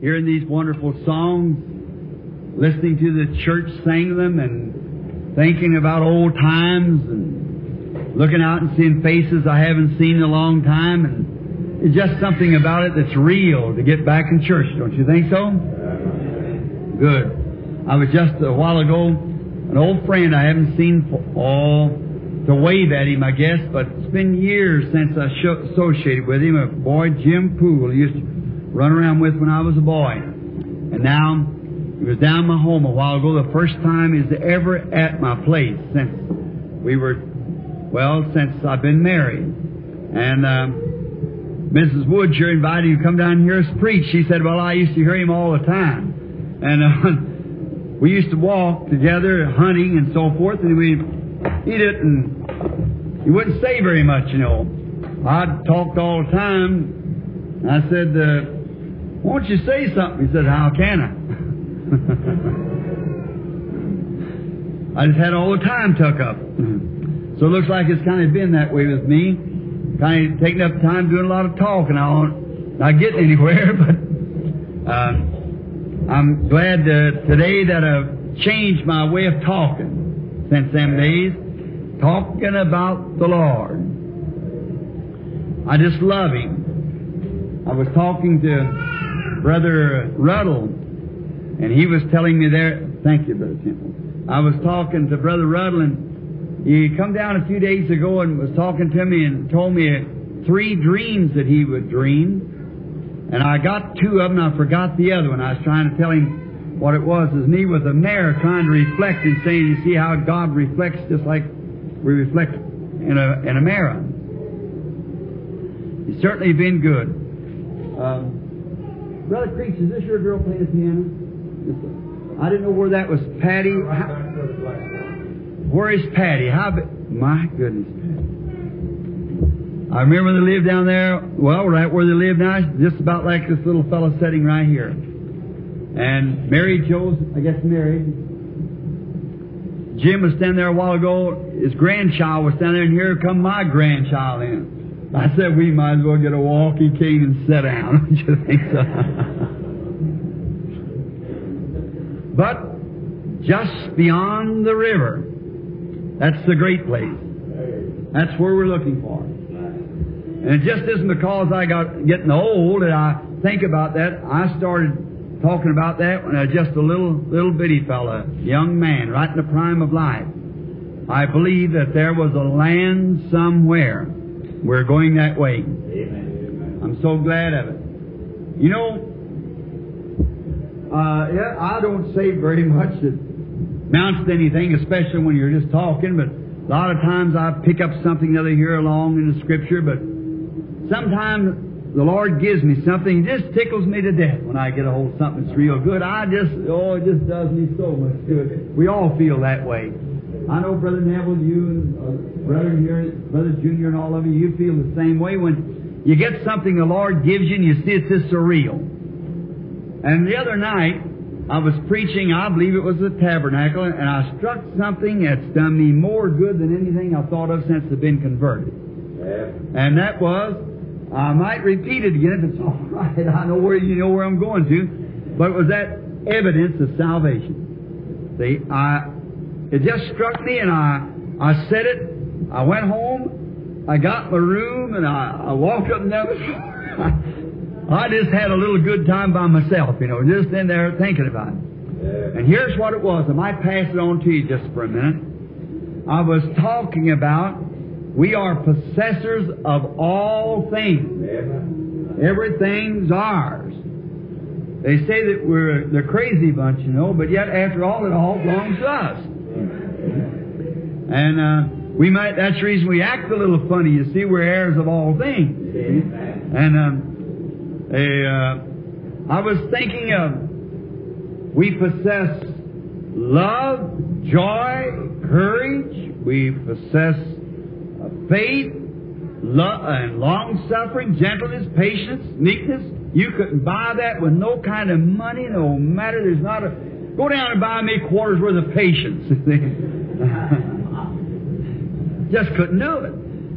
hearing these wonderful songs, listening to the church sing them, and thinking about old times, and looking out and seeing faces I haven't seen in a long time, and it's just something about it that's real to get back in church, don't you think so? Good. I was just a while ago, an old friend I haven't seen for all to wave at him, I guess, but it's been years since I associated with him. A boy, Jim Poole, he used to run around with when I was a boy. And now, he was down my home a while ago, the first time he's ever at my place since we were, well, since I've been married. And, um, Mrs. you're invited to come down here to preach. She said, well, I used to hear him all the time. And, uh, we used to walk together hunting and so forth, and we he didn't, he wouldn't say very much, you know. I talked all the time. I said, uh, won't you say something? He said, how can I? I just had all the time tuck up. So it looks like it's kind of been that way with me. Kind of taking up time doing a lot of talking. I won't, not getting anywhere, but, uh, I'm glad uh, today that I've changed my way of talking since them days, talking about the Lord. I just love Him. I was talking to Brother Ruddell, and he was telling me there, thank you, Brother Temple. I was talking to Brother Ruddell, and he come down a few days ago and was talking to me and told me three dreams that he would dream. And I got two of them, I forgot the other one. I was trying to tell him what it was. It was me with a mirror trying to reflect and saying, you see how God reflects just like we reflect in a, in a mirror. He's certainly been good. Um, Brother Creech, is this your girl playing the piano? I didn't know where that was. Patty? How, where is Patty? How? My goodness, I remember they lived down there, well, right where they live now, just about like this little fellow sitting right here. And Mary Joe's, I guess, married. Jim was standing there a while ago. His grandchild was standing there, and here come my grandchild in. I said, we might as well get a walkie cane and sit down. Don't you think so? but just beyond the river, that's the great place. That's where we're looking for. And it just isn't because I got getting old that I think about that. I started talking about that when I was just a little little bitty fella, young man, right in the prime of life. I believe that there was a land somewhere. We're going that way. Amen. I'm so glad of it. You know, uh, yeah, I don't say very much that amounts to anything, especially when you're just talking, but a lot of times I pick up something other here along in the scripture, but sometimes the Lord gives me something, it just tickles me to death when I get a hold of something that's real good. I just, oh, it just does me so much good. We all feel that way. I know Brother Neville, you and uh, Brother here, Brother Junior and all of you, you feel the same way when you get something the Lord gives you and you see it's just surreal. And the other night, I was preaching, I believe it was the tabernacle, and I struck something that's done me more good than anything I've thought of since I've been converted. And that was, I might repeat it again if it's all right. I know where you know where I'm going to, but it was that evidence of salvation. See, I it just struck me, and I I said it. I went home. I got my room, and I, I walked up and down the floor. I just had a little good time by myself, you know, just in there thinking about it. And here's what it was. I might pass it on to you just for a minute. I was talking about we are possessors of all things. Everything's ours. They say that we're the crazy bunch, you know, but yet after all, it all belongs to us. And uh, we might, that's the reason we act a little funny. You see, we're heirs of all things. And um, a, uh, I was thinking of, we possess love, joy, courage, we possess faith, love, and long suffering, gentleness, patience, meekness. You couldn't buy that with no kind of money, no matter. There's not a. Go down and buy me quarters worth of patience. Just couldn't do it.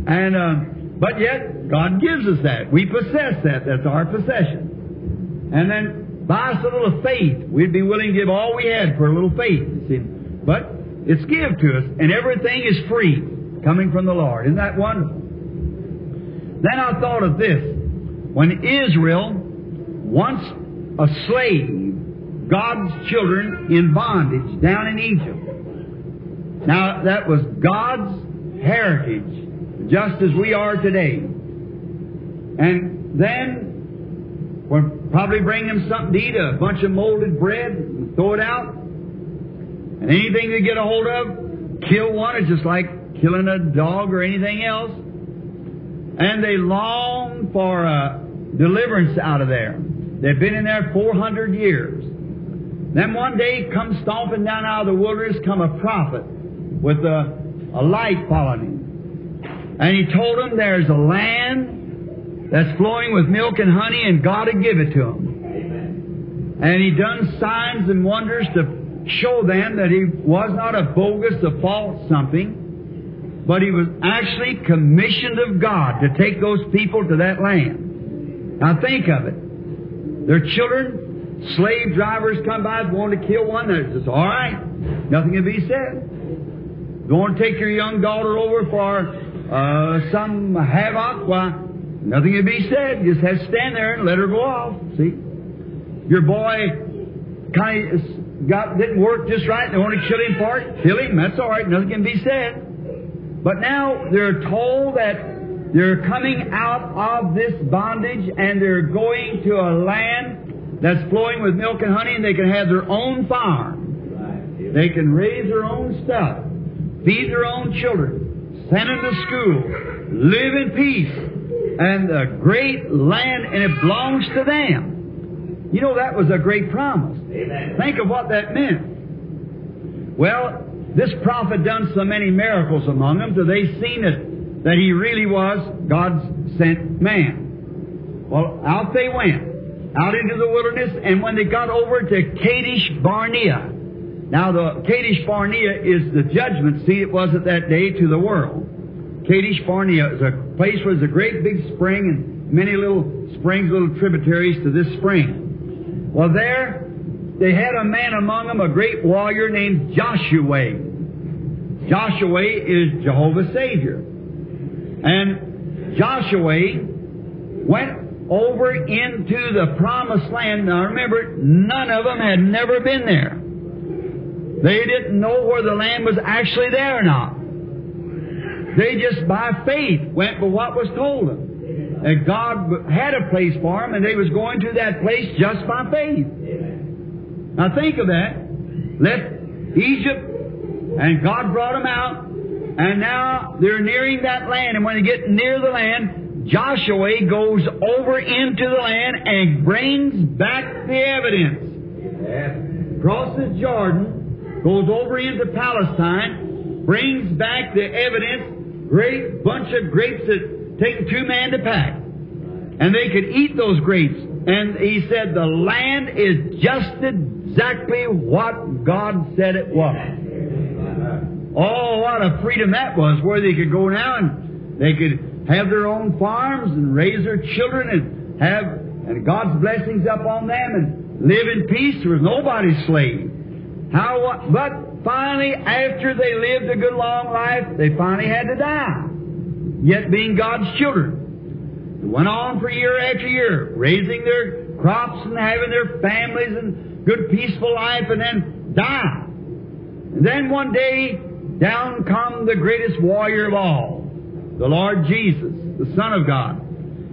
And uh, but yet God gives us that. We possess that. That's our possession. And then buy us a little faith. We'd be willing to give all we had for a little faith. See. But it's give to us, and everything is free coming from the Lord. Isn't that wonderful? Then I thought of this. When Israel, once a slave, God's children in bondage down in Egypt. Now, that was God's heritage, just as we are today. And then we'll probably bring them something to eat, a bunch of molded bread, and throw it out. And anything they get a hold of, kill one. It's just like killing a dog or anything else. And they long for a deliverance out of there. They've been in there 400 years. Then one day come stomping down out of the wilderness come a prophet with a, a light following him. And he told them there's a land that's flowing with milk and honey and God will give it to them. And he done signs and wonders to show them that he was not a bogus, a false something, but he was actually commissioned of God to take those people to that land. Now think of it. Their children, slave drivers come by, want to kill one, they says, all right, nothing can be said. Want to take your young daughter over for uh, some havoc, why, nothing can be said. You just have to stand there and let her go off. See? Your boy kind of got didn't work just right. They want to kill him for it. Kill him. That's all right. Nothing can be said. But now they're told that they're coming out of this bondage and they're going to a land that's flowing with milk and honey, and they can have their own farm. They can raise their own stuff, feed their own children, send them to school, live in peace, and a great land, and it belongs to them. You know, that was a great promise. Amen. Think of what that meant. Well, this prophet done so many miracles among them till they seen it, that he really was God's sent man. Well, out they went, out into the wilderness, and when they got over to Kadesh Barnea, now the Kadesh Barnea is the judgment seat it was at that day to the world. Kadesh Barnea is a place where there's a great big spring and many little springs, little tributaries to this spring. Well, there they had a man among them, a great warrior named Joshua. Joshua is Jehovah's Savior. And Joshua went over into the promised land. Now remember, none of them had never been there. They didn't know where the land was actually there or not. They just by faith went for what was told them. That God had a place for them and they was going to that place just by faith. Now think of that. Left Egypt and God brought them out and now they're nearing that land and when they get near the land, Joshua goes over into the land and brings back the evidence. Crosses Jordan, goes over into Palestine, brings back the evidence, great bunch of grapes that take two men to pack. And they could eat those grapes. And he said the land is just exactly what God said it was. Oh, what a freedom that was, where they could go now and they could have their own farms and raise their children and have and God's blessings up on them and live in peace. There was nobody's slave. How but finally after they lived a good long life, they finally had to die. Yet being God's children. They went on for year after year, raising their crops and having their families and good peaceful life and then die. And then one day down come the greatest warrior of all, the Lord Jesus, the Son of God.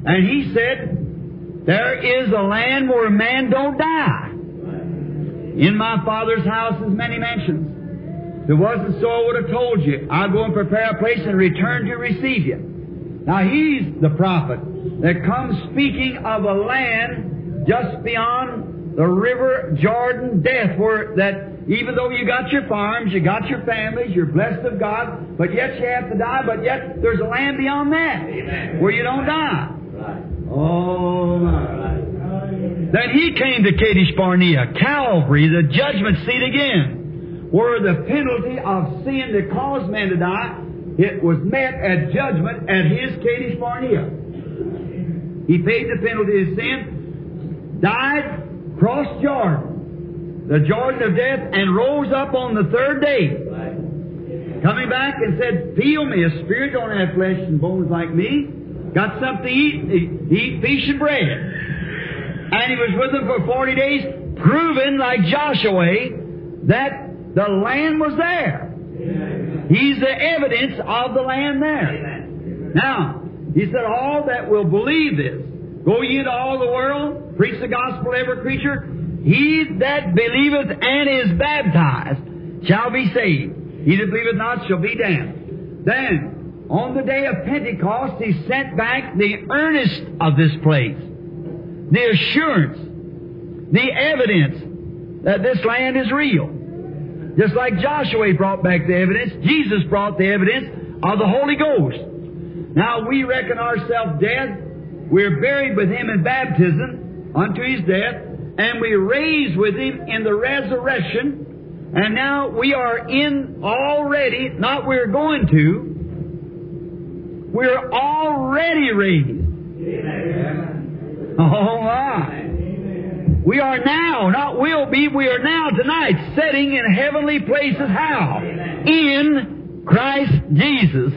And he said, There is a land where a man don't die. In my Father's house is many mansions. If it wasn't so, I would have told you. I'll go and prepare a place and return to receive you. Now he's the prophet that comes speaking of a land just beyond the river Jordan death where that even though you got your farms, you got your families, you're blessed of God, but yet you have to die, but yet there's a land beyond that Amen. where you don't die. Right. Oh, my. Then he came to Kadesh Barnea, Calvary, the judgment seat again, where the penalty of sin that caused man to die, it was met at judgment at his Kadesh Barnea. He paid the penalty of sin, died, crossed Jordan, the Jordan of death, and rose up on the third day. Coming back and said, Feel me, a spirit don't have flesh and bones like me. Got something to eat, eat fish and bread. And he was with them for 40 days, proving, like Joshua, that the land was there. He's the evidence of the land there. Now, he said, All that will believe this, go ye into all the world, preach the gospel to every creature. He that believeth and is baptized shall be saved. He that believeth not shall be damned. Then, on the day of Pentecost, he sent back the earnest of this place, the assurance, the evidence that this land is real. Just like Joshua brought back the evidence, Jesus brought the evidence of the Holy Ghost. Now we reckon ourselves dead. We're buried with Him in baptism unto His death, and we raised with Him in the resurrection. And now we are in already, not we're going to, we're already raised. Oh my. We are now, not will be, we are now tonight setting in heavenly places. How? In Christ Jesus.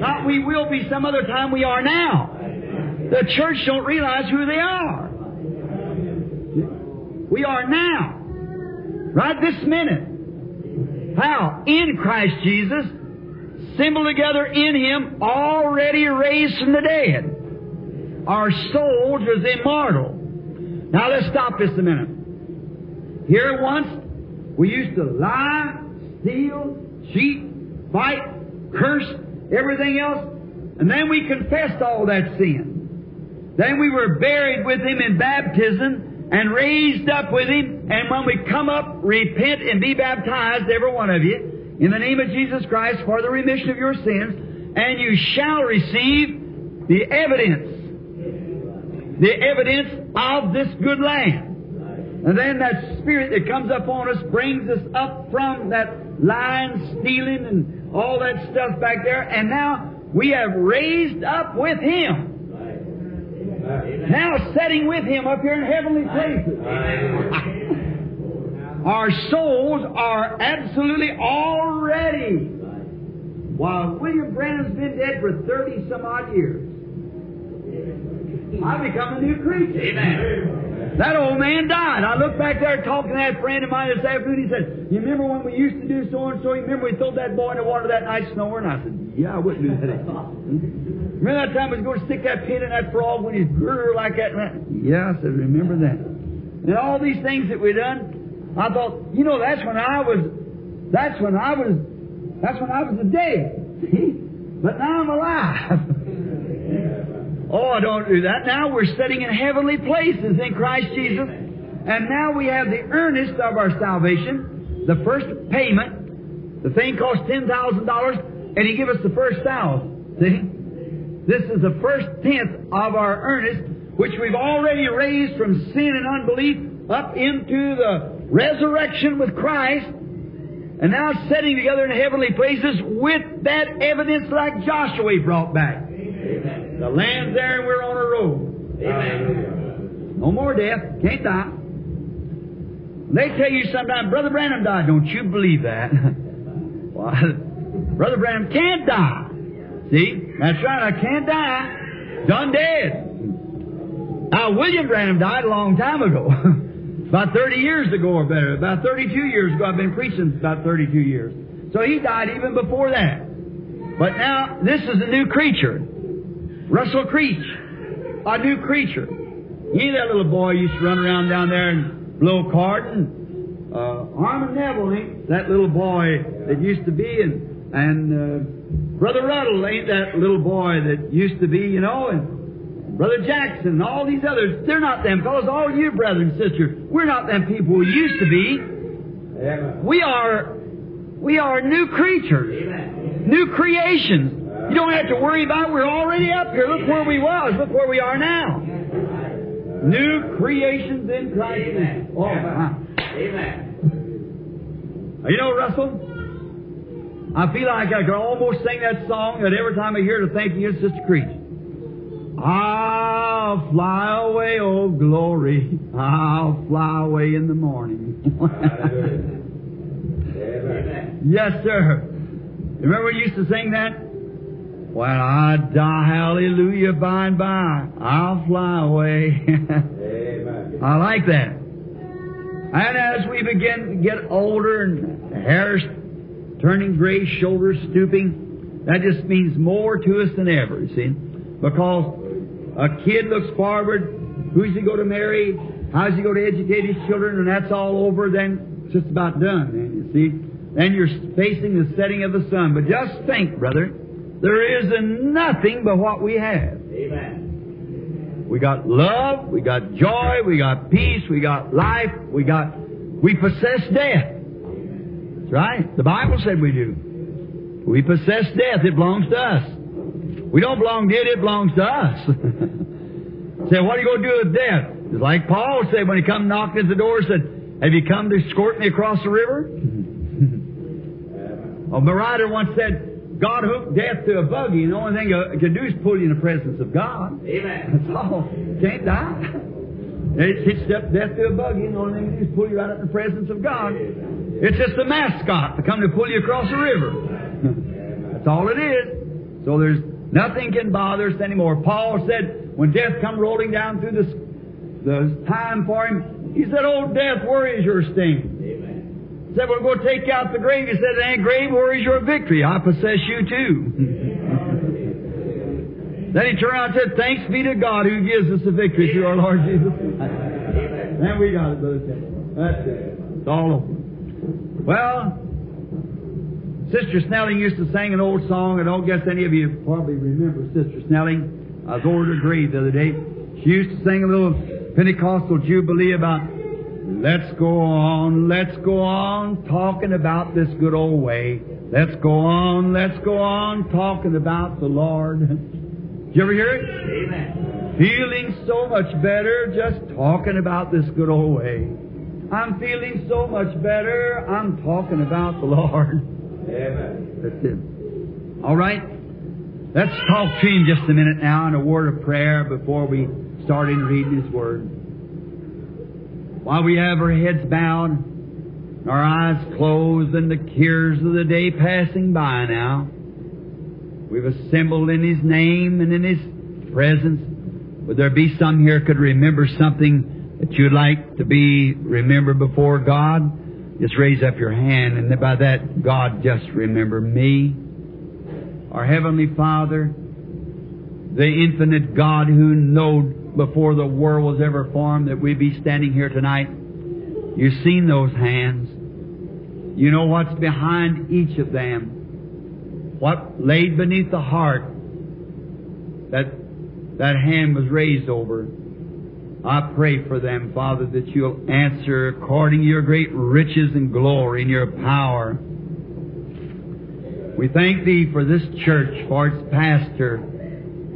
Not we will be some other time, we are now. The church don't realize who they are. We are now. Right this minute. How? In Christ Jesus, assembled together in Him, already raised from the dead. Our souls was immortal. Now let's stop this a minute. Here once, we used to lie, steal, cheat, fight, curse, everything else, and then we confessed all that sin. Then we were buried with Him in baptism and raised up with Him, and when we come up, repent and be baptized, every one of you, in the name of Jesus Christ for the remission of your sins, and you shall receive the evidence the evidence of this good land. And then that spirit that comes up on us brings us up from that lying, stealing, and all that stuff back there, and now we have raised up with Him. Now sitting with Him up here in heavenly places. Our souls are absolutely already. While William Branham's been dead for 30 some odd years. I become a new creature. Amen. That old man died. I looked back there talking to that friend of mine this afternoon. He said, You remember when we used to do so and so? You remember we threw that boy in the water that night snoring? I said, Yeah, I wouldn't do that. Remember that time we was going to stick that pin in that frog when he's grrr like that? Yeah, I said, Remember that. And all these things that we done, I thought, you know, that's when I was, that's when I was, that's when I was dead. See? But now I'm alive. Oh, don't do that. Now we're sitting in heavenly places in Christ Jesus. And now we have the earnest of our salvation, the first payment. The thing cost $10,000, and He give us the first thousand. See? This is the first tenth of our earnest, which we've already raised from sin and unbelief up into the resurrection with Christ, and now sitting together in heavenly places with that evidence like Joshua brought back. Amen. The land's there and we're on a road. Amen. Uh, no more death. Can't die. They tell you sometimes, Brother Branham died. Don't you believe that? well, Brother Branham can't die. See? That's right. I can't die. Done dead. Now, William Branham died a long time ago. about 30 years ago or better. About 32 years ago. I've been preaching about 32 years. So he died even before that. But now, this is a new creature. Russell Creech, a new creature. He, that little boy, used to run around down there and blow cards. And uh, Orman Neville, that little boy that used to be, and and uh, Brother Ruddell ain't that little boy that used to be, you know, and Brother Jackson, and all these others. They're not them fellows. All you brothers and sisters, we're not them people we used to be. We are, we are new creatures, new creations. You don't have to worry about it. We're already up here. Look where we was. Look where we are now. New creations in Christ. Amen. Oh, uh-huh. Amen. You know, Russell, I feel like I could almost sing that song that every time I hear it, I thank you, Sister Creech. I'll fly away, oh glory. I'll fly away in the morning. yes, sir. Remember we used to sing that? When I die, hallelujah, by and by, I'll fly away. I like that. And as we begin to get older and hair's turning gray, shoulders stooping, that just means more to us than ever, you see. Because a kid looks forward, who's he going to marry, how's he going to educate his children, and that's all over, then it's just about done, then, you see. Then you're facing the setting of the sun. But just think, brother, there is nothing but what we have. Amen. We got love, we got joy, we got peace, we got life, we got, we possess death. Right. The Bible said we do. We possess death. It belongs to us. We don't belong to it, it belongs to us. Say, what are you going to do with death? It's like Paul said when he come knocking at the door, said, have you come to escort me across the river? Oh, a marauder once said, God hooked death to a buggy, and the only thing it can do is pull you in the presence of God. Amen. That's all. Can't die. It's hitched up death to a buggy, and the only thing it do is pull you right up in the presence of God. It's just a mascot to come to pull you across the river. That's all it is. So there's nothing can bother us anymore. Paul said, when death come rolling down through the, the time for him, he said, Oh, death, where is your sting? Amen. said, We're going to take out the grave. He said, Ain't grave, where is your victory? I possess you too. then he turned around and said, Thanks be to God who gives us the victory through our Lord Jesus. And we got it, Brother Tim. That's it. It's all over. Well, Sister Snelling used to sing an old song. I don't guess any of you probably remember Sister Snelling. I was over her grave the other day. She used to sing a little Pentecostal jubilee about Let's go on, let's go on, talking about this good old way. Let's go on, let's go on, talking about the Lord. Did you ever hear it? Amen. Feeling so much better just talking about this good old way. I'm feeling so much better, I'm talking about the Lord. Amen. That's it. All right? Let's talk to Him just a minute now in a word of prayer before we start in reading His Word. While we have our heads bowed, our eyes closed, and the cares of the day passing by now, we've assembled in His name and in His presence. Would there be some here could remember something that you'd like to be remembered before God? Just raise up your hand, and by that, God, just remember me. Our Heavenly Father, the infinite God who knowed before the world was ever formed that we'd be standing here tonight. You've seen those hands. You know what's behind each of them. What laid beneath the heart that that hand was raised over. I pray for them, Father, that you'll answer according to your great riches and glory and your power. We thank Thee for this church, for its pastor,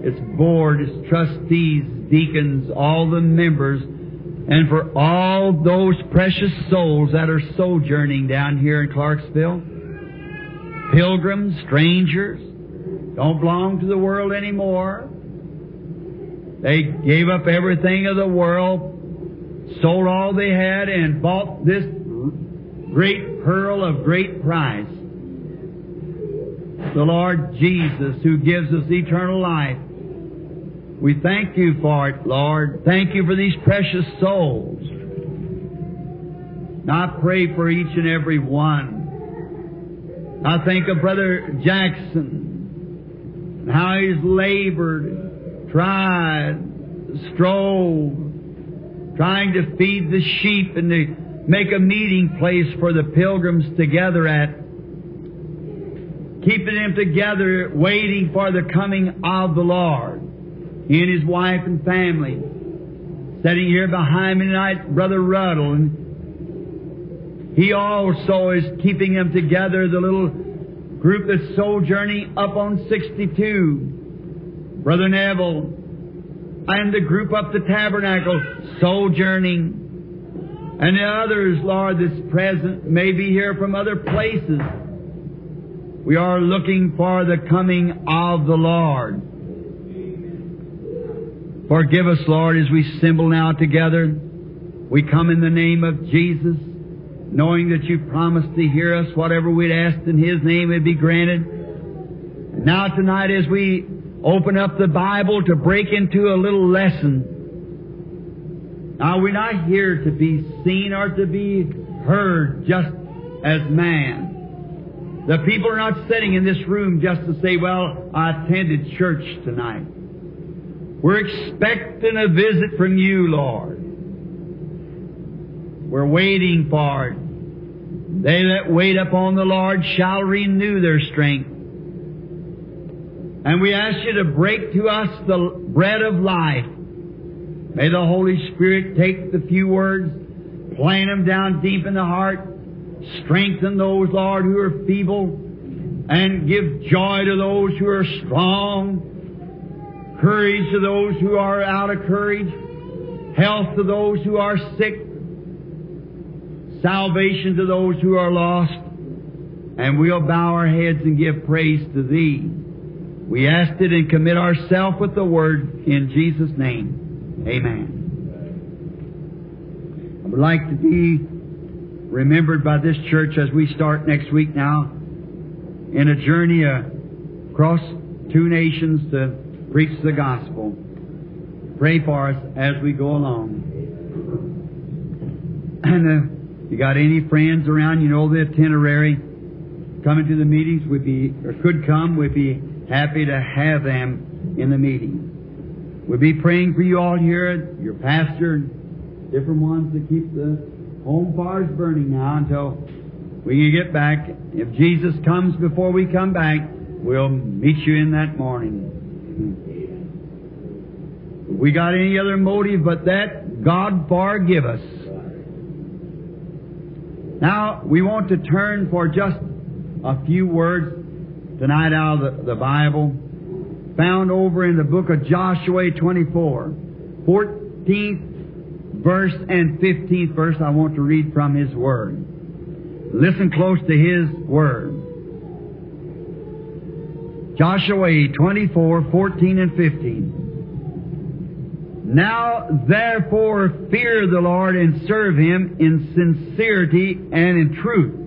its board, its trustees, deacons, all the members, and for all those precious souls that are sojourning down here in Clarksville. Pilgrims, strangers, don't belong to the world anymore. They gave up everything of the world, sold all they had, and bought this great pearl of great price. The Lord Jesus, who gives us eternal life. We thank you for it, Lord. Thank you for these precious souls. Now I pray for each and every one. I think of Brother Jackson, and how he's labored, tried, strove, trying to feed the sheep and to make a meeting place for the pilgrims to gather at, keeping them together, waiting for the coming of the Lord. He and his wife and family. Sitting here behind me tonight, Brother Ruddell, and he also is keeping them together, the little group that's sojourning up on 62. Brother Neville, and the group up the tabernacle, sojourning. And the others, Lord, that's present may be here from other places. We are looking for the coming of the Lord. Forgive us, Lord, as we assemble now together. We come in the name of Jesus, knowing that you promised to hear us. Whatever we'd asked in His name would be granted. Now tonight as we open up the Bible to break into a little lesson, now we're not here to be seen or to be heard just as man. The people are not sitting in this room just to say, well, I attended church tonight. We're expecting a visit from you, Lord. We're waiting for it. They that wait upon the Lord shall renew their strength. And we ask you to break to us the bread of life. May the Holy Spirit take the few words, plant them down deep in the heart, strengthen those, Lord, who are feeble, and give joy to those who are strong, courage to those who are out of courage, health to those who are sick, salvation to those who are lost, and we'll bow our heads and give praise to Thee. We ask it and commit ourselves with the Word in Jesus' name. Amen. I would like to be remembered by this church as we start next week now in a journey across two nations to preach the gospel. Pray for us as we go along. And uh, you got any friends around, you know the itinerary, coming to the meetings would be, or could come, we'd be happy to have them in the meeting. We'll be praying for you all here, your pastor, different ones to keep the home fires burning now until we can get back. If Jesus comes before we come back, we'll meet you in that morning. If we got any other motive but that, God forgive us. Now, we want to turn for just a few words tonight out of the, the Bible, found over in the book of Joshua 24, 14th verse and 15th verse. I want to read from His Word. Listen close to His Word. Joshua 24, 14 and 15. Now therefore fear the Lord and serve Him in sincerity and in truth.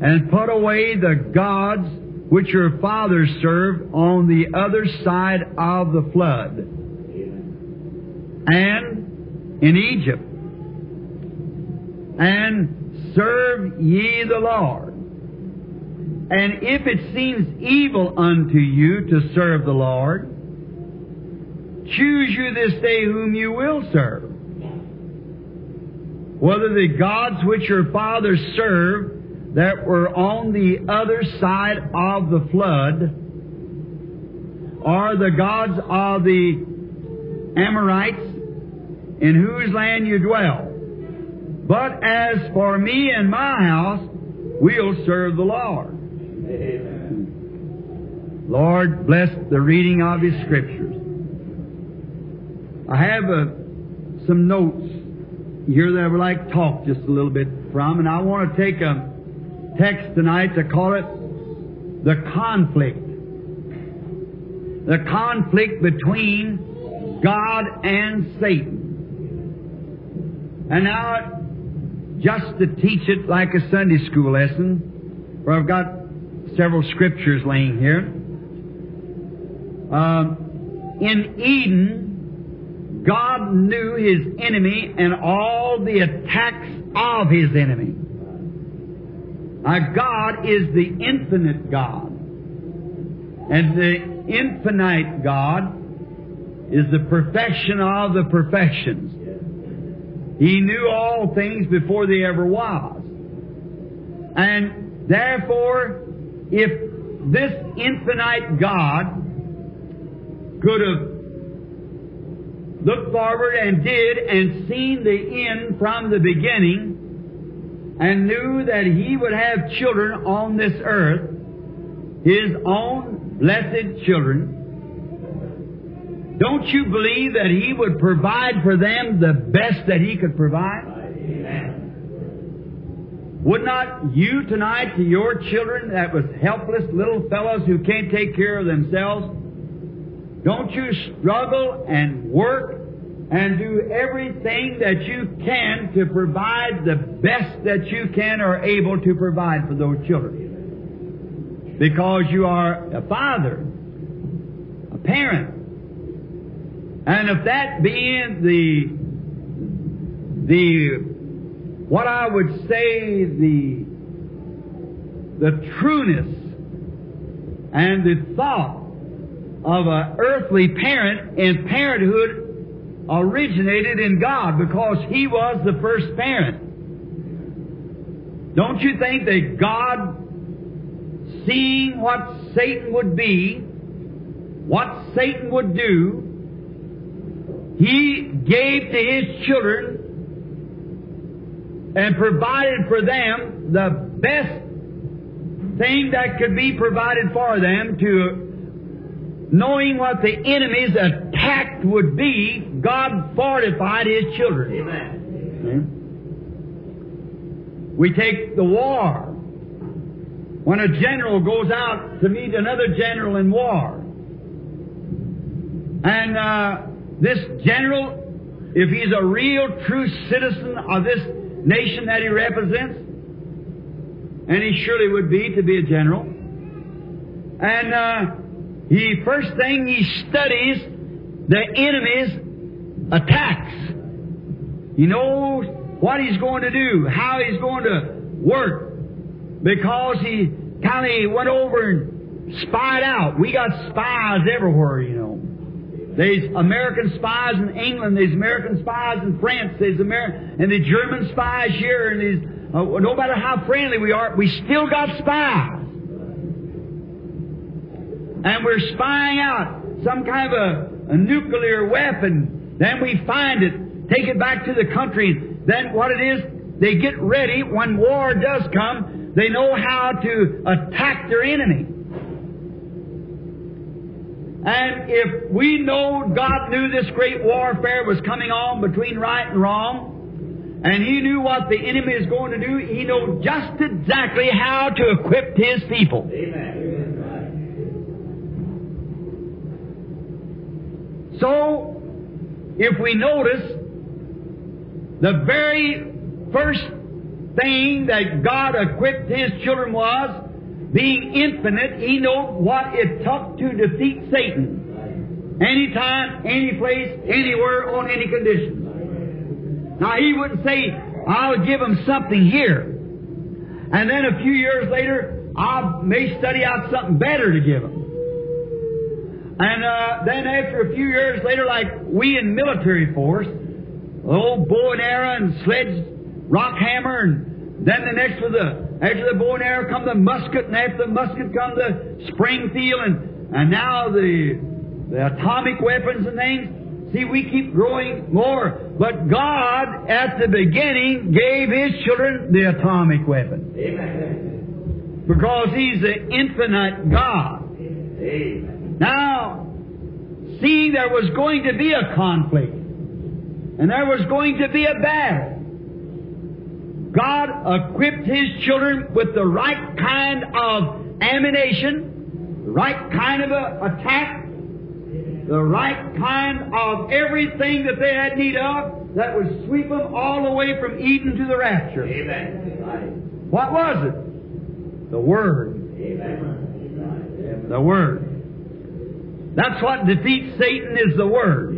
And put away the gods which your fathers served on the other side of the flood. And in Egypt. And serve ye the Lord. And if it seems evil unto you to serve the Lord, choose you this day whom you will serve. Whether the gods which your fathers served that were on the other side of the flood, or the gods of the Amorites in whose land you dwell. But as for me and my house, we'll serve the Lord. Lord, bless the reading of His Scriptures. I have uh, some notes here that I would like to talk just a little bit from, and I want to take a text tonight to call it the conflict. The conflict between God and Satan. And now, just to teach it like a Sunday school lesson, where I've got several scriptures laying here. Um, in Eden, God knew his enemy and all the attacks of his enemy. Now, God is the infinite God. And the infinite God is the perfection of the perfections. He knew all things before they ever was. And therefore, if this infinite God could have looked forward and did and seen the end from the beginning and knew that he would have children on this earth, his own blessed children, don't you believe that he would provide for them the best that he could provide? Would not you tonight to your children that was helpless little fellows who can't take care of themselves, don't you struggle and work and do everything that you can to provide the best that you can or able to provide for those children. Because you are a father, a parent. And if that being the the what I would say the the trueness and the thought of an earthly parent in parenthood originated in God because He was the first parent. Don't you think that God, seeing what Satan would be, what Satan would do, He gave to His children and provided for them the best thing that could be provided for them to knowing what the enemy's attack would be, God fortified His children. Amen. We take the war. When a general goes out to meet another general in war, and uh, this general, if he's a real true citizen of this nation that he represents, and he surely would be to be a general, and uh, he first thing he studies the enemy's attacks. He knows what he's going to do, how he's going to work, because he kind of went over and spied out. We got spies everywhere, you know. There's American spies in England. There's American spies in France. There's American and the German spies here. And there's, uh, no matter how friendly we are, we still got spies and we're spying out some kind of a, a, nuclear weapon. Then we find it, take it back to the country. Then what it is, they get ready when war does come. They know how to attack their enemy. And if we know God knew this great warfare was coming on between right and wrong, and He knew what the enemy is going to do, He knows just exactly how to equip His people. Amen. So, if we notice, the very first thing that God equipped His children was, being infinite, He knew what it took to defeat Satan. Anytime, any place, anywhere, on any condition. Now, He wouldn't say, I'll give him something here. And then a few years later, I may study out something better to give him. And uh, then after a few years later, like we in military force, old bow and arrow and sledge, rock hammer, and then the next with the after the bow and arrow come the musket, and after the musket come the Springfield, and and now the the atomic weapons and things. See, we keep growing more, but God at the beginning gave His children the atomic weapon Amen. because He's the infinite God. Amen. Now, seeing there was going to be a conflict, and there was going to be a battle, God equipped His children with the right kind of ammunition, the right kind of a attack, the right kind of everything that they had need of that would sweep them all the way from Eden to the rapture. Amen. What was it? The Word. Amen. The Word. That's what defeats Satan is the Word.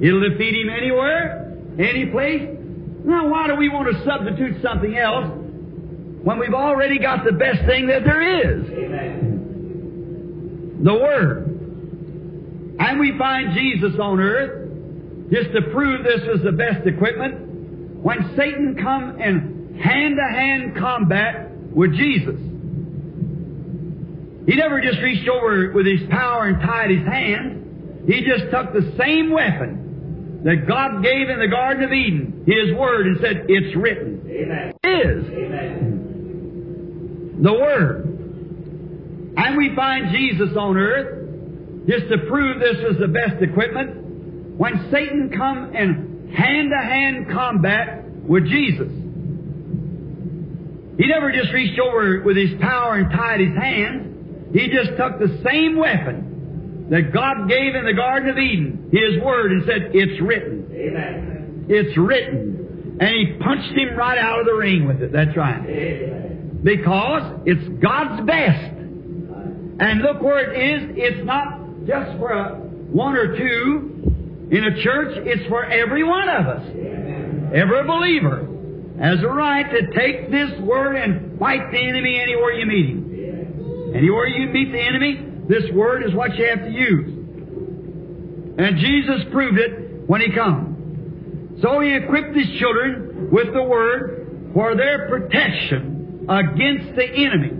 It'll defeat him anywhere, any place. Now, why do we want to substitute something else when we've already got the best thing that there is? Amen. The Word. And we find Jesus on earth, just to prove this was the best equipment, when Satan come in hand-to-hand combat with Jesus. He never just reached over with his power and tied his hand. He just took the same weapon that God gave in the Garden of Eden, His Word, and said, It's written. Amen. It is Amen. the Word. And we find Jesus on earth, just to prove this was the best equipment, when Satan come in hand-to-hand combat with Jesus. He never just reached over with his power and tied his hand. He just took the same weapon that God gave in the Garden of Eden, His Word, and said, It's written. Amen. It's written. And He punched him right out of the ring with it. That's right. Amen. Because it's God's best. And look where it is. It's not just for a, one or two in a church. It's for every one of us. Every believer has a right to take this word and fight the enemy anywhere you meet him. Anywhere you meet the enemy, this word is what you have to use. And Jesus proved it when He come. So He equipped His children with the word for their protection against the enemy.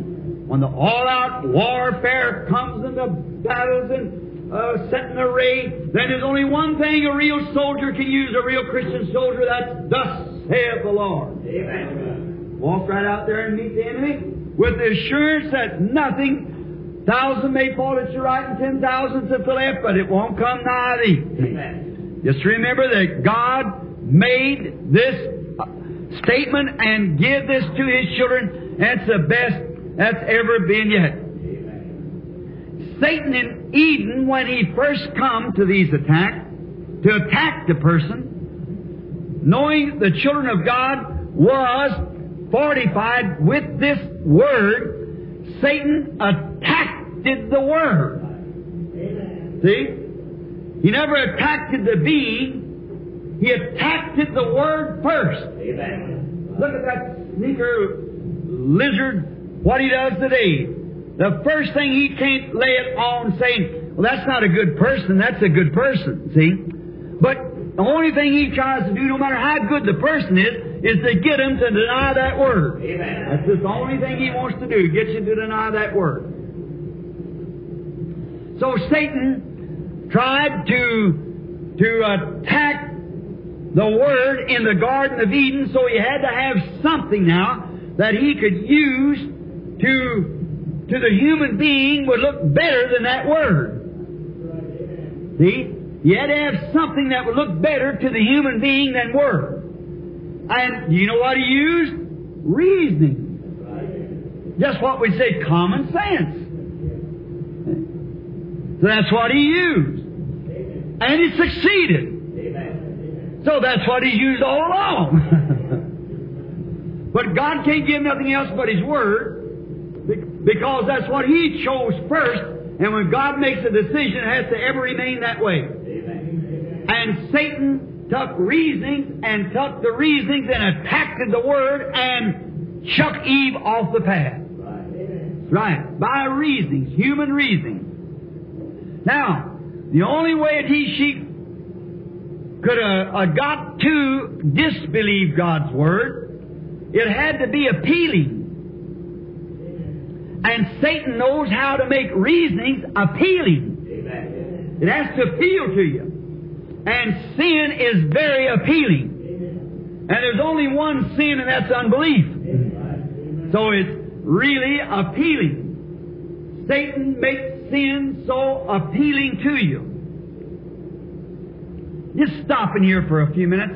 When the all-out warfare comes and the battles and uh, set in array, then there's only one thing a real soldier can use, a real Christian soldier, that's thus saith the Lord. Amen. Walk right out there and meet the enemy with the assurance that nothing, thousand may fall at your right and ten thousands at the left, but it won't come nigh thee. Amen. Just remember that God made this uh, statement and give this to His children. That's the best that's ever been yet. Satan in Eden, when he first come to these attacks, to attack the person, knowing the children of God was fortified with this word, Satan attacked the word. See? He never attacked the being, he attacked the word first. Amen. Look at that sneaker lizard, what he does today. The first thing he can't lay it on saying, well, that's not a good person, that's a good person, see? But the only thing he tries to do, no matter how good the person is, is to get him to deny that word. Amen. That's just the only thing he wants to do, get you to deny that word. So Satan tried to, to attack the word in the Garden of Eden, so he had to have something now that he could use to, to the human being would look better than that word. See? You had to have something that would look better to the human being than word. And you know what he used? Reasoning. Just what we say, common sense. So that's what he used. And he succeeded. So that's what he's used all along. but God can't give nothing else but His Word because that's what He chose first. And when God makes a decision, it has to ever remain that way. Amen. And Satan took reasonings and took the reasonings and attacked the Word and chucked Eve off the path. Right. By reasonings, human reasoning. Now, the only way that he, she could have uh, got to disbelieve God's Word, it had to be appealing. And Satan knows how to make reasonings appealing. Amen. It has to appeal to you. And sin is very appealing. And there's only one sin, and that's unbelief. So it's really appealing. Satan makes sin so appealing to you. Just stopping here for a few minutes.